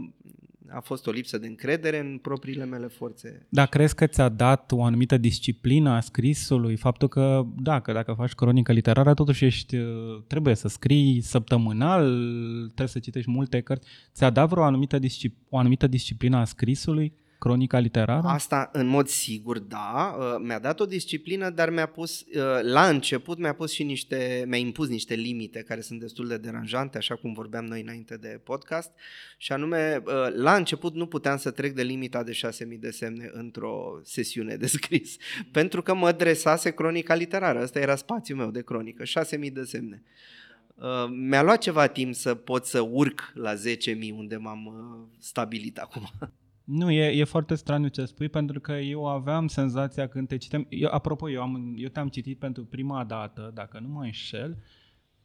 a fost o lipsă de încredere în propriile mele forțe. Da, crezi că ți-a dat o anumită disciplină a scrisului? Faptul că, da, că dacă faci cronică literară, totuși ești, uh, trebuie să scrii săptămânal, trebuie să citești multe cărți. Ți-a dat vreo anumită, discip- o anumită disciplină a scrisului? Cronica literară? Asta în mod sigur, da. Uh, mi-a dat o disciplină, dar mi-a pus, uh, la început mi-a pus și niște, mi-a impus niște limite care sunt destul de deranjante, așa cum vorbeam noi înainte de podcast, și anume, uh, la început nu puteam să trec de limita de 6.000 de semne într-o sesiune de scris, pentru că mă adresase cronica literară, ăsta era spațiul meu de cronică, 6.000 de semne. Uh, mi-a luat ceva timp să pot să urc la 10.000 unde m-am uh, stabilit acum. Nu, e, e foarte straniu ce spui, pentru că eu aveam senzația când te citem... Eu, apropo, eu, am, eu te-am citit pentru prima dată, dacă nu mă înșel,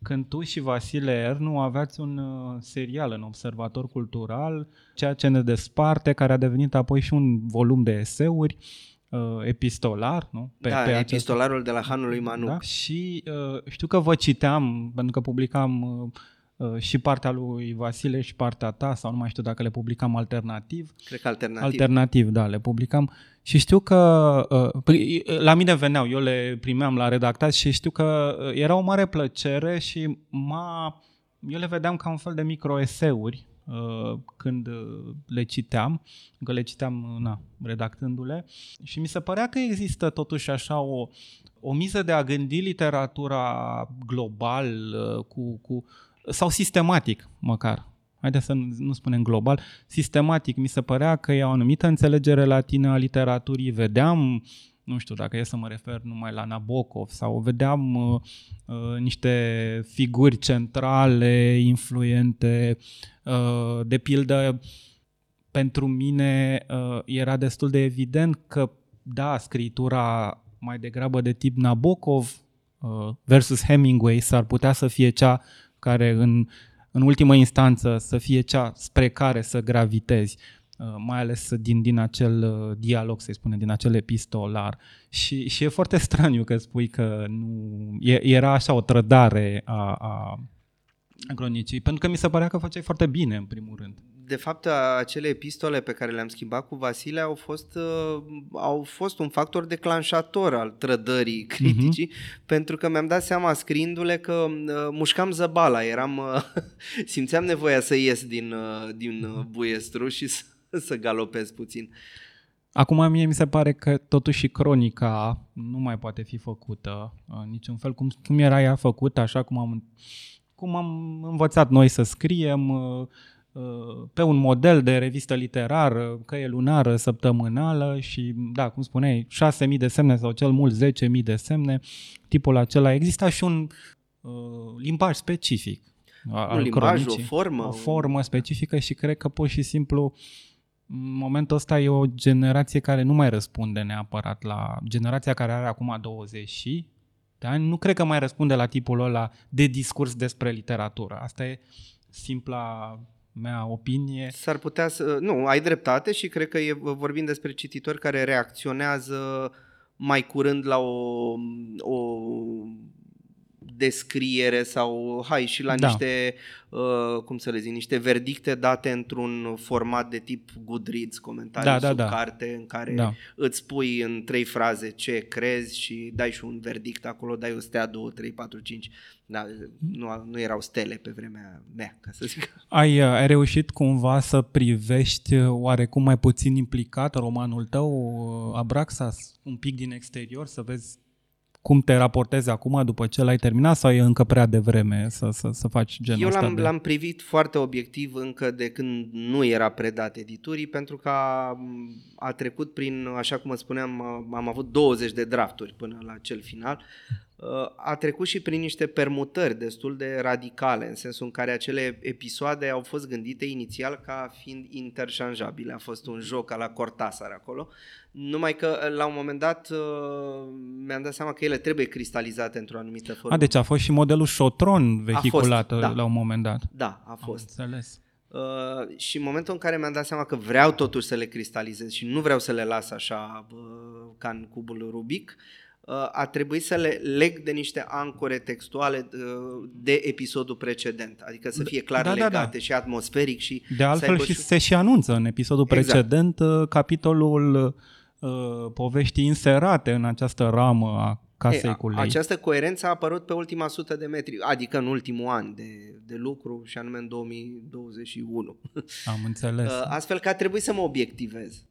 când tu și Vasile Ernu aveați un uh, serial în Observator Cultural, ceea ce ne desparte, care a devenit apoi și un volum de eseuri, uh, epistolar, nu? Pe, da, pe epistolarul acest... de la Hanului Manu. Da? Și uh, știu că vă citeam, pentru că publicam uh, uh, și partea lui Vasile și partea ta, sau nu mai știu dacă le publicam alternativ. Cred că alternativ. Alternativ, da, le publicam. Și știu că uh, la mine veneau, eu le primeam la redactat și știu că uh, era o mare plăcere și m-a, eu le vedeam ca un fel de microeseuri uh, când uh, le citeam, că le citeam na, redactându-le și mi se părea că există totuși așa o, o miză de a gândi literatura global uh, cu, cu sau sistematic măcar. Haideți să nu, nu spunem global, sistematic. Mi se părea că e o anumită înțelegere latină a literaturii. Vedeam, nu știu dacă e să mă refer numai la Nabokov, sau vedeam uh, uh, niște figuri centrale, influente. Uh, de pildă, pentru mine uh, era destul de evident că, da, scritura mai degrabă de tip Nabokov uh, versus Hemingway s-ar putea să fie cea care în, în ultimă instanță să fie cea spre care să gravitezi, uh, mai ales din, din acel uh, dialog, să-i spune, din acel epistolar. Și, și e foarte straniu că spui că nu era așa o trădare a, a cronicii, pentru că mi se părea că făceai foarte bine, în primul rând de fapt, acele epistole pe care le-am schimbat cu Vasile au fost, uh, au fost un factor declanșator al trădării mhm. criticii, uh-huh. pentru că mi-am dat seama scriindu-le că uh, mușcam zăbala, eram, uh, simțeam nevoia să ies din, uh, din uh, buiestru și să, să galopez puțin. Acum mie mi se pare că totuși cronica nu mai poate fi făcută uh, niciun fel cum, cum era ea făcută, așa cum am, cum am învățat noi să scriem, uh, Uh, pe un model de revistă literară, că e lunară, săptămânală și, da, cum spuneai, 6.000 de semne sau cel mult 10.000 de semne, tipul acela. Exista și un uh, limbaj specific. Al un limbaj, cronicii, o formă. O formă specifică și cred că pur și simplu în momentul ăsta e o generație care nu mai răspunde neapărat la generația care are acum 20 de ani, nu cred că mai răspunde la tipul ăla de discurs despre literatură. Asta e simpla mea opinie. S-ar putea să... Nu, ai dreptate și cred că e, vorbim despre cititori care reacționează mai curând la o, o descriere sau hai și la da. niște uh, cum să le zic, niște verdicte date într-un format de tip Goodreads, comentarii da, da, sub da. carte în care da. îți pui în trei fraze ce crezi și dai și un verdict acolo, dai o stea, două, trei, patru, cinci. Da, nu, nu erau stele pe vremea mea, ca să zic. Ai, uh, ai reușit cumva să privești uh, oarecum mai puțin implicat romanul tău, uh, Abraxas, un pic din exterior, să vezi cum te raportezi acum după ce l-ai terminat sau e încă prea devreme să, să, să faci genul Eu ăsta l-am, de... l-am privit foarte obiectiv încă de când nu era predat editurii pentru că a, a trecut prin, așa cum îți spuneam, am avut 20 de drafturi până la cel final a trecut și prin niște permutări destul de radicale, în sensul în care acele episoade au fost gândite inițial ca fiind interșanjabile. A fost un joc la Cortasar acolo, numai că la un moment dat mi-am dat seama că ele trebuie cristalizate într-o anumită formă. A, deci a fost și modelul șotron vehiculat fost, da. la un moment dat. Da, a fost. Am înțeles. Uh, și în momentul în care mi-am dat seama că vreau totuși să le cristalizez și nu vreau să le las așa uh, ca în cubul Rubic, a trebuit să le leg de niște ancore textuale uh, de episodul precedent, adică să fie clar da, legate da, da. și atmosferic și... De altfel și se și anunță în episodul exact. precedent uh, capitolul uh, poveștii inserate în această ramă a casei e, cu lei. Această coerență a apărut pe ultima sută de metri, adică în ultimul an de, de lucru și anume în 2021. Am înțeles. Astfel că a trebuit să mă obiectivez.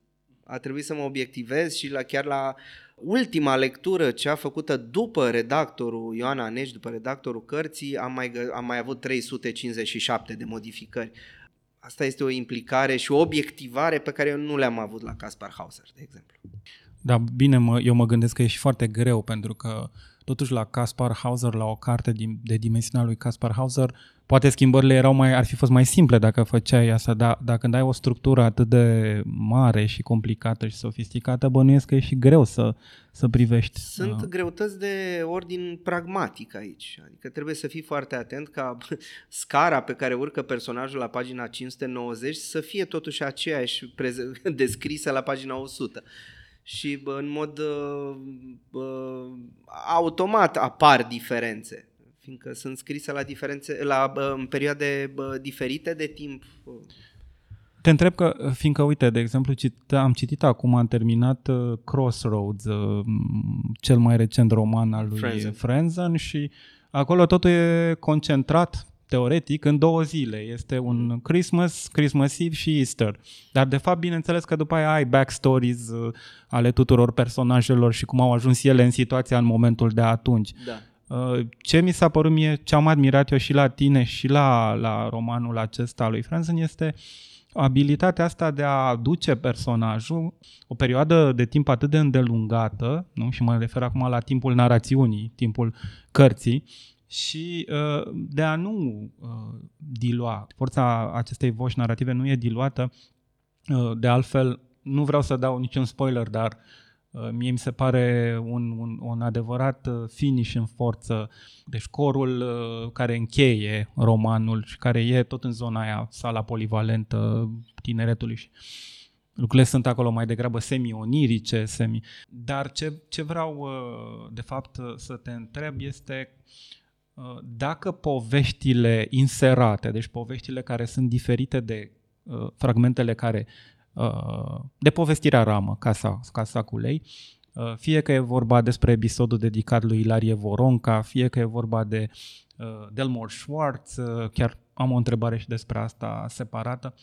A trebuit să mă obiectivez și la chiar la uh, Ultima lectură, cea făcută după redactorul Ioana Aneș, după redactorul cărții, am mai, am mai avut 357 de modificări. Asta este o implicare și o obiectivare pe care eu nu le-am avut la Caspar Hauser, de exemplu. Da, bine, mă, eu mă gândesc că e și foarte greu, pentru că totuși la Caspar Hauser, la o carte din, de dimensiunea lui Caspar Hauser, poate schimbările erau mai, ar fi fost mai simple dacă făceai asta, dar dacă când ai o structură atât de mare și complicată și sofisticată, bănuiesc că e și greu să, să privești. Sunt uh. greutăți de ordin pragmatic aici, adică trebuie să fii foarte atent ca scara pe care urcă personajul la pagina 590 să fie totuși aceeași descrisă la pagina 100 și în mod uh, uh, automat apar diferențe fiindcă sunt scrise la, diferențe, la în perioade diferite de timp. Te întreb că, fiindcă, uite, de exemplu, cit, am citit acum, am terminat uh, Crossroads, uh, cel mai recent roman al lui Frenzen, Frenzen și acolo totul e concentrat teoretic, în două zile. Este un Christmas, Christmas Eve și Easter. Dar, de fapt, bineînțeles că după aia ai backstories uh, ale tuturor personajelor și cum au ajuns ele în situația în momentul de atunci. Da. Uh, ce mi s-a părut mie, ce am admirat eu și la tine și la, la romanul acesta lui Franzen este abilitatea asta de a aduce personajul o perioadă de timp atât de îndelungată, nu? și mă refer acum la timpul narațiunii, timpul cărții, și uh, de a nu uh, dilua. Forța acestei voci narrative nu e diluată. Uh, de altfel, nu vreau să dau niciun spoiler, dar uh, mie mi se pare un, un, un adevărat uh, finish în forță. Deci corul uh, care încheie romanul și care e tot în zona aia, sala polivalentă tineretului și lucrurile sunt acolo mai degrabă semi-onirice, semi... Dar ce, ce vreau de fapt să te întreb este Uh, dacă poveștile inserate, deci poveștile care sunt diferite de uh, fragmentele care uh, de povestirea ramă, Casa, Casa cu lei, uh, fie că e vorba despre episodul dedicat lui Ilarie Voronca, fie că e vorba de uh, Delmore Schwartz, uh, chiar am o întrebare și despre asta separată,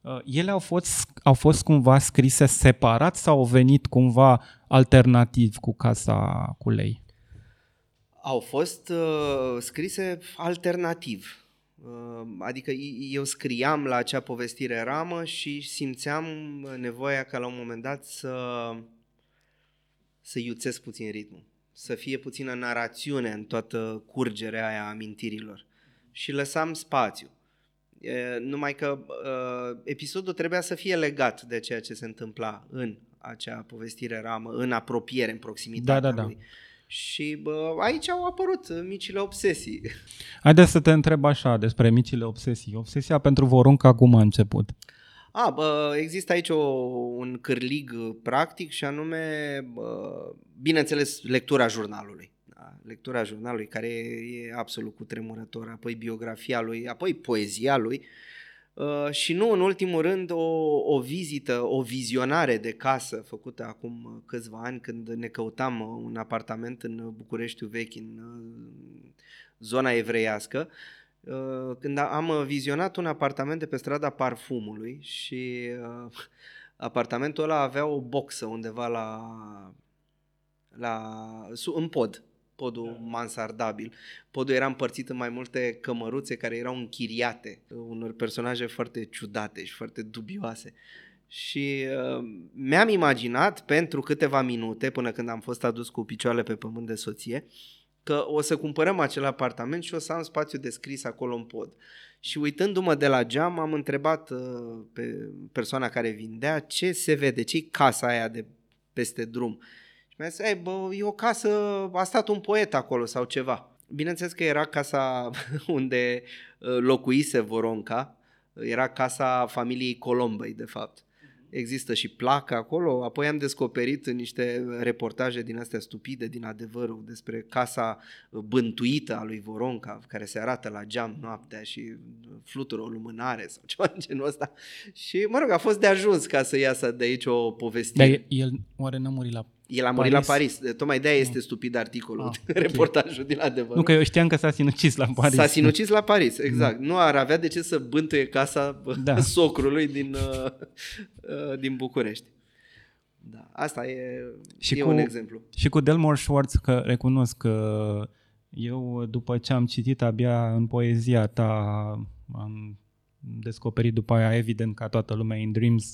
uh, ele au fost, au fost cumva scrise separat sau au venit cumva alternativ cu Casa cu lei? Au fost uh, scrise alternativ. Uh, adică eu scriam la acea povestire ramă și simțeam nevoia ca la un moment dat să, să iuțesc puțin ritmul, să fie puțină narațiune în toată curgerea aia amintirilor și lăsam spațiu. E, numai că uh, episodul trebuia să fie legat de ceea ce se întâmpla în acea povestire ramă, în apropiere, în proximitate. Da, da, da. Lui. Și bă, aici au apărut micile obsesii. Haideți să te întreb așa despre micile obsesii. Obsesia pentru vorunca cum a început? A, bă, există aici o, un cârlig practic și anume, bă, bineînțeles, lectura jurnalului. Da? Lectura jurnalului care e, e absolut cutremurător, apoi biografia lui, apoi poezia lui. Uh, Uh, și nu în ultimul rând o, o vizită, o vizionare de casă făcută acum câțiva ani când ne căutam un apartament în Bucureștiul vechi, în uh, zona evreiască, uh, când am vizionat un apartament de pe strada Parfumului și apartamentul ăla avea o boxă undeva la, la în pod podul mansardabil. Podul era împărțit în mai multe cămăruțe care erau închiriate unor personaje foarte ciudate și foarte dubioase. Și uh, mi-am imaginat pentru câteva minute, până când am fost adus cu picioarele pe pământ de soție, că o să cumpărăm acel apartament și o să am spațiu descris acolo în pod. Și uitându-mă de la geam, am întrebat uh, pe persoana care vindea ce se vede, ce casa aia de peste drum. Și mi-a zis, Ei, bă, e o casă, a stat un poet acolo sau ceva. Bineînțeles că era casa unde uh, locuise Voronca, era casa familiei Colombei, de fapt. Există și placă acolo, apoi am descoperit niște reportaje din astea stupide, din adevărul, despre casa bântuită a lui Voronca, care se arată la geam noaptea și flutură o lumânare sau ceva în genul ăsta. Și, mă rog, a fost de ajuns ca să iasă de aici o povestire. Dar el oare n-a murit la el a murit Paris. la Paris. Tocmai de-aia este stupid articolul, ah, okay. reportajul din adevăr. Nu, că eu știam că s-a sinucis la Paris. S-a sinucis la Paris, exact. Mm. Nu ar avea de ce să bântuie casa da. socrului din, uh, uh, din București. Da, asta e, și e cu, un exemplu. Și cu Delmore Schwartz, că recunosc că eu, după ce am citit abia în poezia ta, am descoperit după aia, evident, ca toată lumea, In Dreams,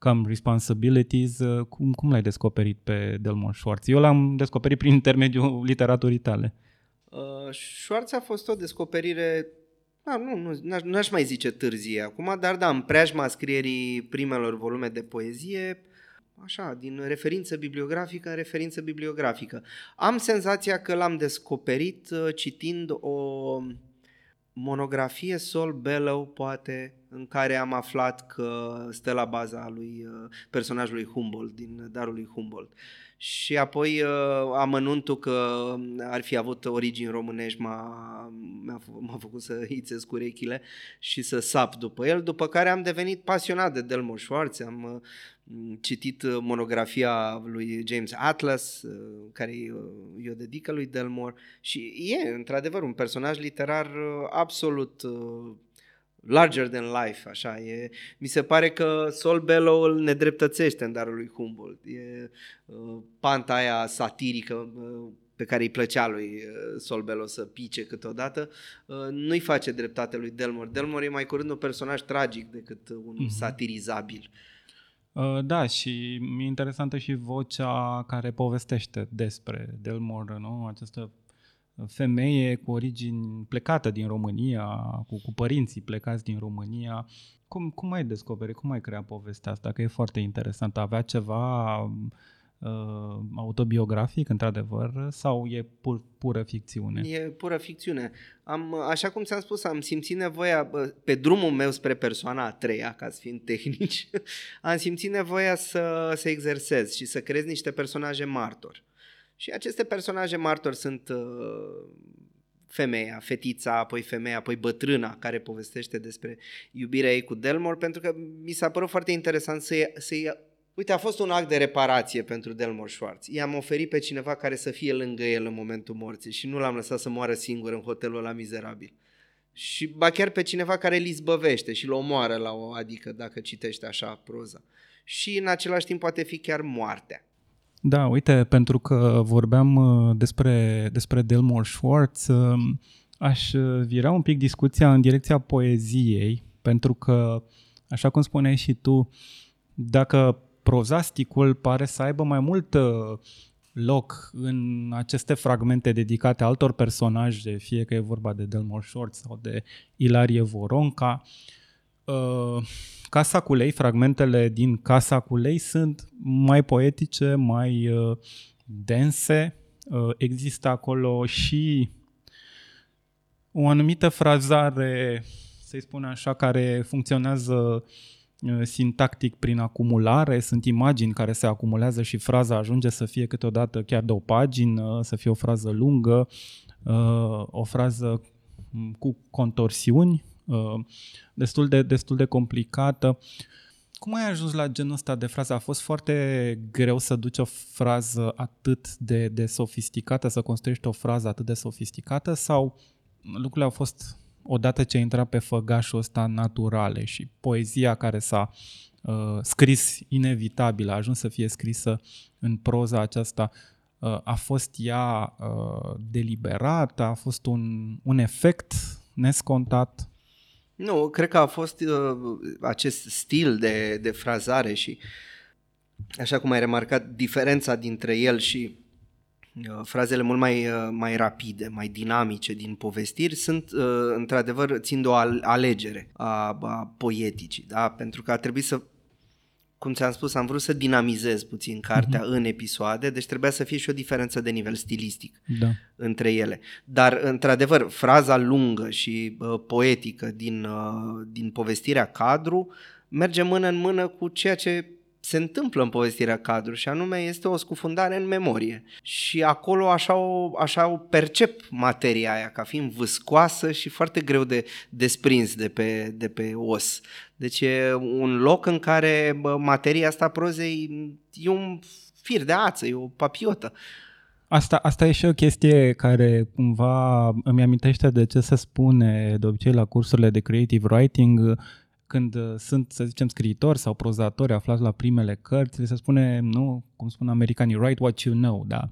uh, Come Responsibilities. Uh, cum, cum l-ai descoperit pe Delmon Schwartz? Eu l-am descoperit prin intermediul literaturii tale. Uh, Schwartz a fost o descoperire da, nu, nu, n-aș mai zice târzie acum, dar da, în preajma scrierii primelor volume de poezie, așa, din referință bibliografică în referință bibliografică. Am senzația că l-am descoperit uh, citind o monografie Sol Bellow, poate, în care am aflat că stă la baza lui uh, personajului Humboldt, din Darul lui Humboldt. Și apoi uh, amănuntul că ar fi avut origini românești m-a, m-a, m-a făcut să hițesc urechile și să sap după el, după care am devenit pasionat de Delmore Schwartz, am uh, citit monografia lui James Atlas, uh, care i-o dedică lui Delmore și e într-adevăr un personaj literar absolut larger than life, așa. E, mi se pare că Sol Bellow îl nedreptățește în darul lui Humboldt. E uh, panta aia satirică uh, pe care îi plăcea lui uh, Sol Bellow să pice câteodată, uh, nu-i face dreptate lui Delmore. Delmore e mai curând un personaj tragic decât un mm-hmm. satirizabil. Uh, da, și mi-e interesantă și vocea care povestește despre Delmore, nu? Această femeie cu origini plecată din România, cu, cu părinții plecați din România. Cum, cum ai descoperit, cum ai creat povestea asta? Că e foarte interesant. Avea ceva uh, autobiografic, într-adevăr, sau e pur, pură ficțiune? E pură ficțiune. Am, așa cum ți-am spus, am simțit nevoia, pe drumul meu spre persoana a treia, ca să fim tehnici, am simțit nevoia să, să exersez și să creez niște personaje martori. Și aceste personaje martori sunt uh, femeia, fetița, apoi femeia, apoi bătrâna care povestește despre iubirea ei cu Delmore, pentru că mi s-a părut foarte interesant să-i, să-i Uite, a fost un act de reparație pentru Delmore Schwartz. I-am oferit pe cineva care să fie lângă el în momentul morții și nu l-am lăsat să moară singur în hotelul la mizerabil. Și ba chiar pe cineva care îl izbăvește și îl omoară la o adică dacă citește așa proza. Și în același timp poate fi chiar moartea. Da, uite, pentru că vorbeam uh, despre, despre Delmore Schwartz, um, aș uh, vira un pic discuția în direcția poeziei, pentru că, așa cum spuneai și tu, dacă prozasticul pare să aibă mai mult uh, loc în aceste fragmente dedicate altor personaje, fie că e vorba de Delmore Schwartz sau de Ilarie Voronca, uh, Casa cu lei, fragmentele din Casa cu lei sunt mai poetice, mai uh, dense. Uh, există acolo și o anumită frazare, să-i spun așa, care funcționează uh, sintactic prin acumulare, sunt imagini care se acumulează și fraza ajunge să fie câteodată chiar de o pagină, să fie o frază lungă, uh, o frază cu contorsiuni, Uh, destul de, destul de complicată. Cum ai ajuns la genul ăsta de frază? A fost foarte greu să duci o frază atât de, de sofisticată, să construiești o frază atât de sofisticată sau lucrurile au fost odată ce ai intrat pe făgașul ăsta naturale și poezia care s-a uh, scris inevitabil, a ajuns să fie scrisă în proza aceasta, uh, a fost ea uh, deliberată, a fost un, un efect nescontat? Nu, cred că a fost uh, acest stil de, de frazare și, așa cum ai remarcat, diferența dintre el și uh, frazele mult mai, uh, mai rapide, mai dinamice din povestiri sunt, uh, într-adevăr, țin de o alegere a, a poeticii, da? pentru că a trebuit să cum ți-am spus, am vrut să dinamizez puțin cartea uh-huh. în episoade, deci trebuia să fie și o diferență de nivel stilistic da. între ele. Dar, într-adevăr, fraza lungă și uh, poetică din, uh, din povestirea cadru merge mână în mână cu ceea ce se întâmplă în povestirea cadru și anume este o scufundare în memorie. Și acolo așa o, așa o percep materia aia ca fiind vâscoasă și foarte greu de desprins de pe, de pe os. Deci e un loc în care bă, materia asta prozei e un fir de ață, e o papiotă. Asta, asta e și o chestie care cumva îmi amintește de ce se spune de obicei la cursurile de creative writing când uh, sunt, să zicem, scriitori sau prozatori aflați la primele cărți, se spune, nu, cum spun americanii, write what you know, da?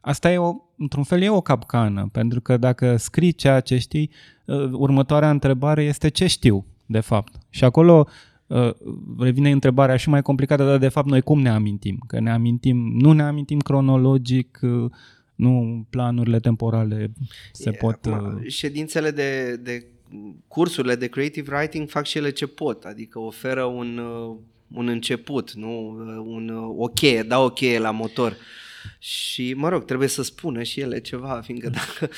Asta e, o, într-un fel, e o capcană, pentru că dacă scrii ceea ce știi, uh, următoarea întrebare este ce știu, de fapt. Și acolo uh, revine întrebarea și mai complicată, dar de fapt noi cum ne amintim? Că ne amintim, nu ne amintim cronologic, nu planurile temporale se e, pot... Acum, ședințele de, de cursurile de creative writing fac și ele ce pot, adică oferă un, uh, un început, nu? Uh, un, uh, o cheie, dau o cheie la motor. Și, mă rog, trebuie să spună și ele ceva, fiindcă dacă...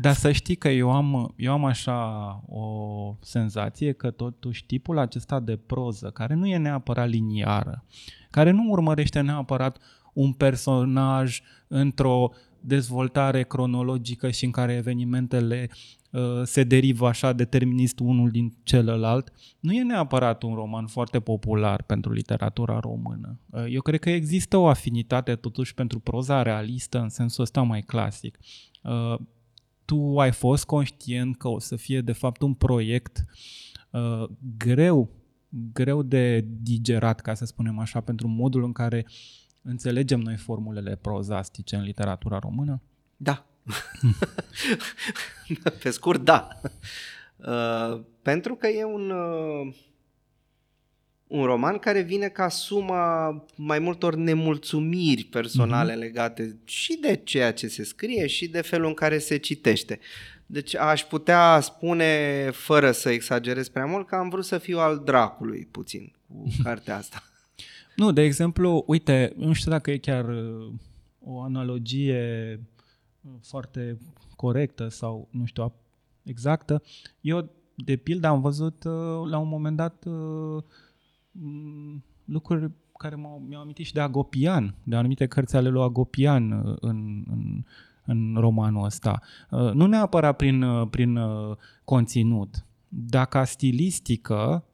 Dar să știi că eu am, eu am așa o senzație că totuși tipul acesta de proză, care nu e neapărat liniară, care nu urmărește neapărat un personaj într-o dezvoltare cronologică și în care evenimentele uh, se derivă așa determinist unul din celălalt, nu e neapărat un roman foarte popular pentru literatura română. Uh, eu cred că există o afinitate totuși pentru proza realistă în sensul ăsta mai clasic. Uh, tu ai fost conștient că o să fie de fapt un proiect uh, greu, greu de digerat, ca să spunem așa, pentru modul în care înțelegem noi formulele prozastice în literatura română? Da. Pe scurt, da. Uh, pentru că e un, uh, un roman care vine ca suma mai multor nemulțumiri personale mm-hmm. legate și de ceea ce se scrie și de felul în care se citește. Deci aș putea spune, fără să exagerez prea mult, că am vrut să fiu al dracului puțin cu cartea asta. Nu, de exemplu, uite, nu știu dacă e chiar uh, o analogie uh, foarte corectă sau, nu știu, exactă. Eu, de pildă, am văzut uh, la un moment dat lucruri care m-au, mi-au amintit și de Agopian, de anumite cărți ale lui Agopian în, în, în romanul ăsta. Nu neapărat prin, prin conținut, dar ca stilistică,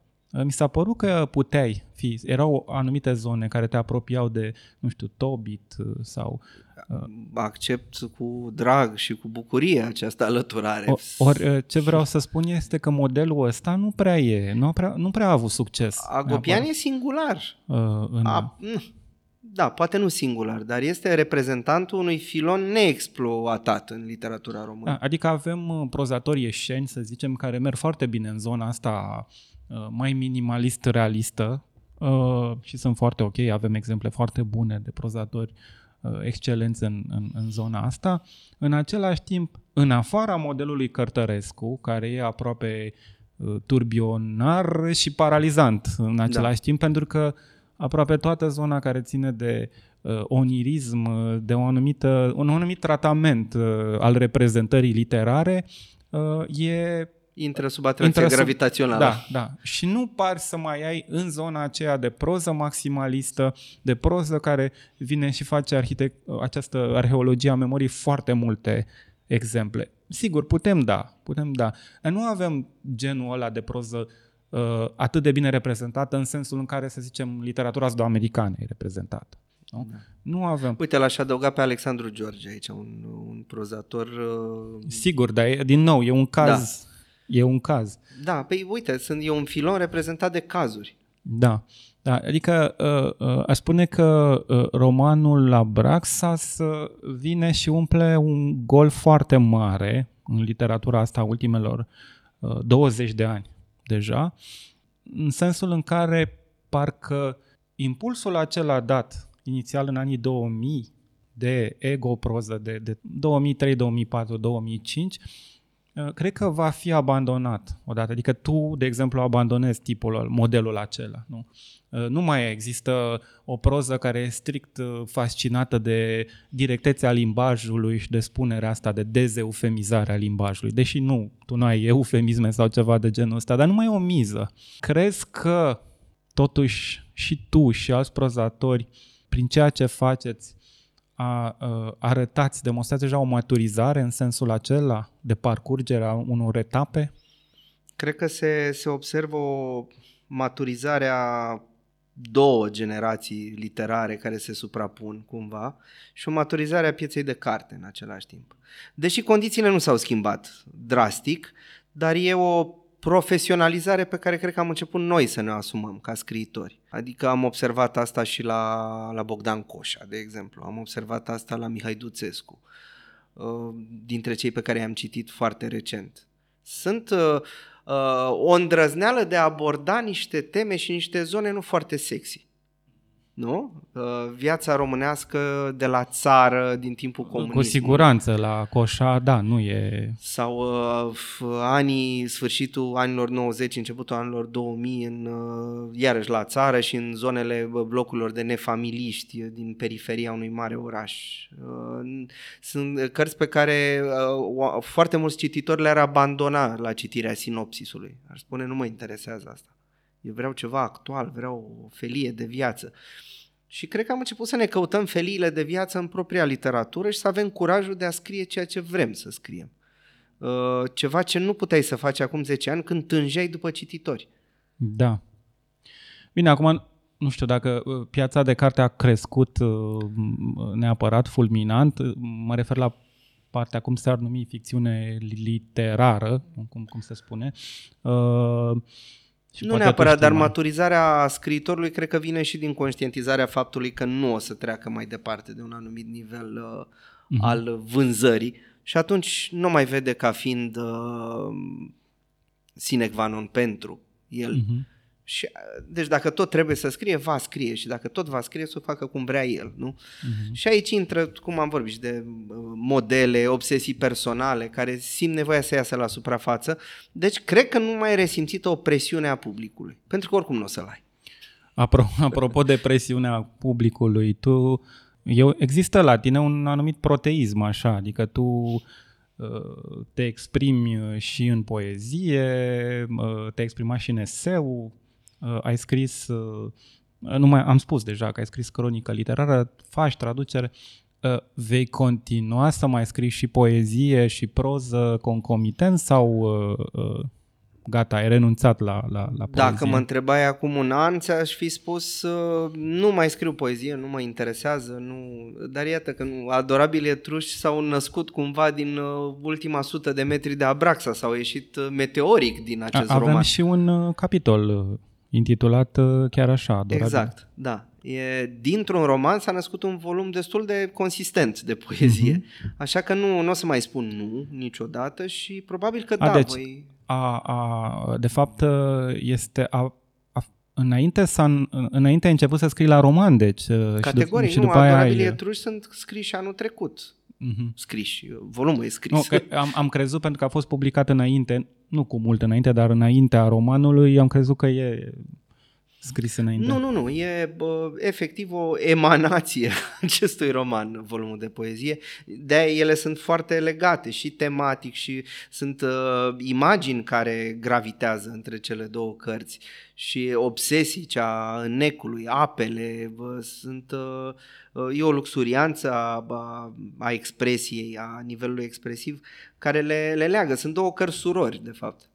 mi s-a părut că puteai fi, erau anumite zone care te apropiau de, nu știu, Tobit uh, sau... Uh, Accept cu drag și cu bucurie această alăturare. Ori uh, ce vreau să spun este că modelul ăsta nu prea e, nu prea, nu prea a avut succes. Agopian e singular. Uh, în... a, da, poate nu singular, dar este reprezentantul unui filon neexploatat în literatura română. Da, adică avem prozatori ieșeni, să zicem, care merg foarte bine în zona asta Uh, mai minimalist realistă uh, și sunt foarte ok, avem exemple foarte bune de prozatori uh, excelenți în, în, în zona asta. În același timp, în afara modelului Cărtărescu, care e aproape turbionar și paralizant în același da. timp, pentru că aproape toată zona care ține de uh, onirism, de o anumită, un anumit tratament uh, al reprezentării literare, uh, e intră sub atracție intră gravitațională. Da, da. Și nu pari să mai ai în zona aceea de proză maximalistă, de proză care vine și face arhitect- această arheologie a memoriei foarte multe exemple. Sigur, putem da, putem da. Dar nu avem genul ăla de proză uh, atât de bine reprezentată în sensul în care, să zicem, literatura sud-americană e reprezentată. Nu? Da. nu avem. Uite, l-aș adăuga pe Alexandru George aici, un, un prozator... Uh... Sigur, dar e, din nou, e un caz... Da E un caz. Da, păi uite, sunt, e un filon reprezentat de cazuri. Da. Da, adică uh, uh, aș spune că uh, romanul la Braxas uh, vine și umple un gol foarte mare în literatura asta ultimelor uh, 20 de ani deja, în sensul în care parcă impulsul acela dat inițial în anii 2000 de ego-proză de, de 2003, 2004, 2005 Uh, cred că va fi abandonat odată. Adică tu, de exemplu, abandonezi tipul, modelul acela. Nu? Uh, nu mai există o proză care e strict uh, fascinată de directețea limbajului și de spunerea asta de dezeufemizare a limbajului. Deși nu, tu nu ai eufemisme sau ceva de genul ăsta, dar nu mai e o miză. Crezi că totuși și tu și alți prozatori, prin ceea ce faceți, a, a, arătați, demonstrați deja o maturizare în sensul acela de parcurgerea unor etape? Cred că se, se observă o maturizare a două generații literare care se suprapun cumva și o maturizare a pieței de carte în același timp. Deși condițiile nu s-au schimbat drastic, dar e o profesionalizare pe care cred că am început noi să ne asumăm ca scriitori. Adică am observat asta și la, la Bogdan Coșa, de exemplu. Am observat asta la Mihai Duțescu, uh, dintre cei pe care i-am citit foarte recent. Sunt uh, uh, o îndrăzneală de a aborda niște teme și niște zone nu foarte sexy nu? Uh, viața românească de la țară din timpul comunismului. Cu siguranță, la Coșa, da, nu e... Sau uh, anii, sfârșitul anilor 90, începutul anilor 2000, în, uh, iarăși la țară și în zonele blocurilor de nefamiliști din periferia unui mare oraș. Uh, sunt cărți pe care uh, foarte mulți cititori le-ar abandona la citirea sinopsisului. Ar spune, nu mă interesează asta. Eu vreau ceva actual, vreau o felie de viață. Și cred că am început să ne căutăm feliile de viață în propria literatură și să avem curajul de a scrie ceea ce vrem să scriem. Uh, ceva ce nu puteai să faci acum 10 ani când tângeai după cititori. Da. Bine, acum nu știu dacă uh, piața de carte a crescut uh, neapărat fulminant, mă refer la partea, cum s-ar numi, ficțiune literară, cum, cum se spune. Uh, și nu neapărat, dar mai... maturizarea scriitorului cred că vine și din conștientizarea faptului că nu o să treacă mai departe de un anumit nivel uh, uh-huh. al vânzării și atunci nu mai vede ca fiind uh, sine qua non pentru el. Uh-huh. Și, deci dacă tot trebuie să scrie, va scrie și dacă tot va scrie, să o facă cum vrea el, nu? Uh-huh. Și aici intră, cum am vorbit, de uh, modele, obsesii personale care simt nevoia să iasă la suprafață. Deci cred că nu mai e resimțită o presiune a publicului, pentru că oricum nu o să-l ai. Apro- apropo de presiunea publicului, tu eu, există la tine un anumit proteism așa, adică tu uh, te exprimi și în poezie, uh, te exprima și în eseu, uh, ai scris, uh, nu mai am spus deja că ai scris cronică literară, faci traducere, uh, vei continua să mai scrii și poezie și proză concomitent sau uh, uh, gata, ai renunțat la, la, la poezie? Dacă mă întrebai acum un an, ți-aș fi spus uh, nu mai scriu poezie, nu mă interesează, nu... dar iată că nu, adorabile truși s-au născut cumva din uh, ultima sută de metri de Abraxa, s-au ieșit uh, meteoric din acest Avem roman. și un uh, capitol uh, intitulat uh, chiar așa, Adorabil. Exact, da. E, dintr-un roman s-a născut un volum destul de consistent de poezie, uh-huh. așa că nu, nu o să mai spun nu niciodată și probabil că a, da, deci, voi... A, a, de fapt, este a, a, înainte, s-a, înainte ai început să scrii la roman, deci... Categoric, și, nu, și după Adorabile ai... Truși sunt scriși anul trecut. Uh-huh. Scriși, volumul e scris. Nu, că am, am crezut pentru că a fost publicat înainte, nu cu mult înainte, dar înaintea romanului, am crezut că e scris înainte. Nu, nu, nu. E bă, efectiv o emanație acestui roman, volumul de poezie. de ele sunt foarte legate și tematic și sunt uh, imagini care gravitează între cele două cărți și obsesii, cea necului, apele, bă, sunt, uh, e o luxurianță a, a, a expresiei, a nivelului expresiv care le, le leagă. Sunt două cărți surori, de fapt.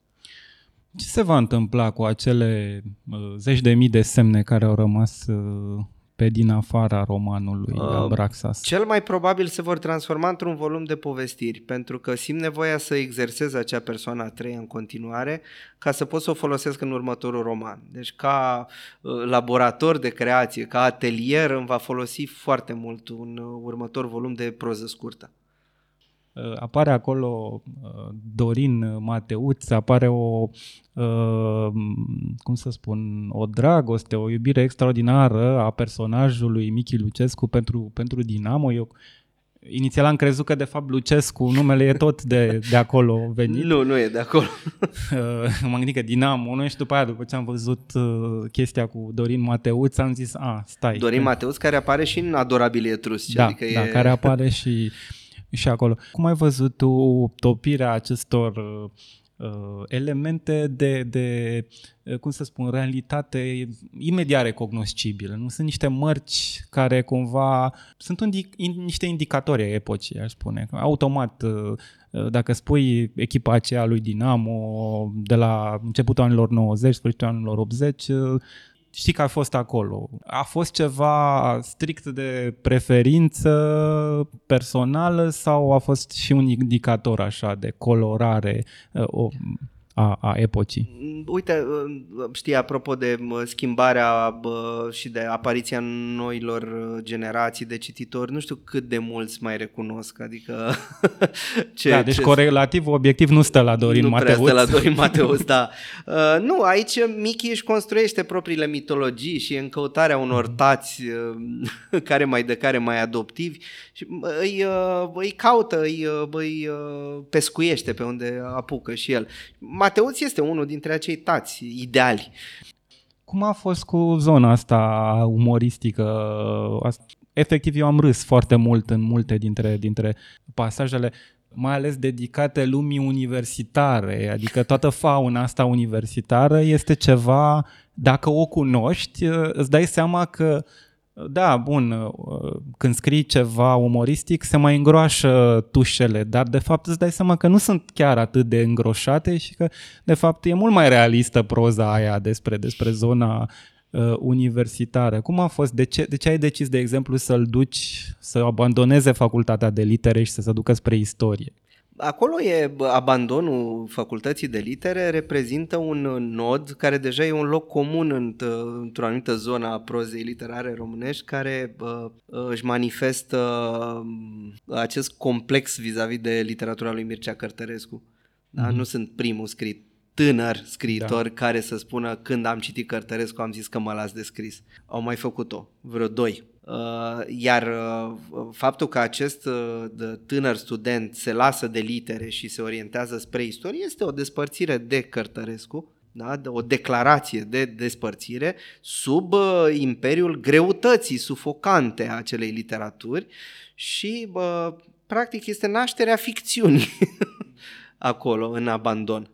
Ce se va întâmpla cu acele uh, zeci de mii de semne care au rămas uh, pe din afara romanului uh, Abraxas? Cel mai probabil se vor transforma într-un volum de povestiri, pentru că simt nevoia să exersez acea persoană a treia în continuare ca să pot să o folosesc în următorul roman. Deci ca uh, laborator de creație, ca atelier îmi va folosi foarte mult un uh, următor volum de proză scurtă. Uh, apare acolo uh, Dorin Mateuț, apare o, uh, cum să spun, o dragoste, o iubire extraordinară a personajului Michi Lucescu pentru, pentru Dinamo. Eu Inițial am crezut că de fapt Lucescu, numele e tot de, de acolo venit. Nu, nu e de acolo. M-am gândit că Dinamo, nu? Și după aia, după ce am văzut chestia cu Dorin Mateuț, am zis, a, stai. Dorin Mateuț care apare și în Adorabile Etrusci. Da, adică da, e... care apare și și acolo. Cum ai văzut tu topirea acestor uh, uh, elemente de, de, uh, cum să spun, realitate imediat recognoscibilă. Nu sunt niște mărci care cumva sunt un, niște indicatori ai epocii, aș spune. Automat, uh, uh, dacă spui echipa aceea lui Dinamo de la începutul anilor 90, sfârșitul anilor 80, știi că a fost acolo. A fost ceva strict de preferință personală sau a fost și un indicator așa de colorare? O, a, a epocii. Mm, uite, uh, știi, apropo de schimbarea și de apariția noilor uh, generații de cititori, nu știu cât de mulți mai recunosc, adică... ce, da, deci ce... corelativ, obiectiv nu stă la Dorin nu Mateus. Nu stă la Dorin Mateus, da. Uh, nu, aici Michi își construiește propriile mitologii și în căutarea unor mhm. tați uh, care mai de care mai adoptivi și îi, uh, îi caută, îi, uh, îi uh, pescuiește pe unde apucă și el. Mateuț este unul dintre acei tați ideali. Cum a fost cu zona asta umoristică? Efectiv, eu am râs foarte mult în multe dintre, dintre pasajele mai ales dedicate lumii universitare, adică toată fauna asta universitară este ceva, dacă o cunoști, îți dai seama că Da, bun, uh, când scrii ceva umoristic se mai îngroașă tușele, dar de fapt îți dai seama că nu sunt chiar atât de îngroșate și că de fapt e mult mai realistă proza aia despre, despre zona uh, universitară. Cum a fost? De ce, de ce ai decis, de exemplu, să-l duci, să abandoneze facultatea de litere și să se ducă spre istorie? Acolo e abandonul facultății de litere, reprezintă un nod care deja e un loc comun într-o anumită zonă a prozei literare românești care uh, își manifestă uh, acest complex vis-a-vis de literatura lui Mircea Cărtărescu. Da? Mm-hmm. Nu sunt primul scrit tânăr scriitor da. care să spună când am citit Cărtărescu am zis că mă las de scris. Au mai făcut-o, vreo doi Uh, iar uh, faptul că acest uh, tânăr student se lasă de litere și se orientează spre istorie este o despărțire de Cărtărescu, da? o declarație de despărțire sub imperiul greutății sufocante a acelei literaturi și bă, practic este nașterea ficțiunii acolo, în abandon.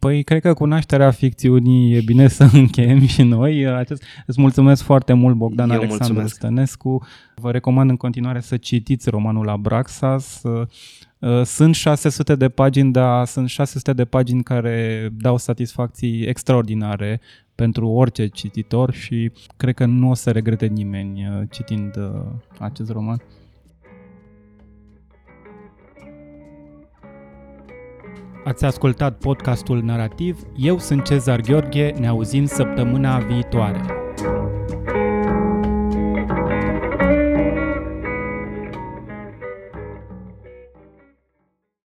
Păi, cred că cunoașterea ficțiunii e bine să încheiem și noi. Acest, îți mulțumesc foarte mult, Bogdan Eu Alexandru mulțumesc. Stănescu. Vă recomand în continuare să citiți romanul Abraxas. Uh, sunt 600 de pagini, dar sunt 600 de pagini care dau satisfacții extraordinare pentru orice cititor și cred că nu o să regrete nimeni uh, citind uh, acest roman. Ați ascultat podcastul narrativ. Eu sunt Cezar Gheorghe. Ne auzim săptămâna viitoare.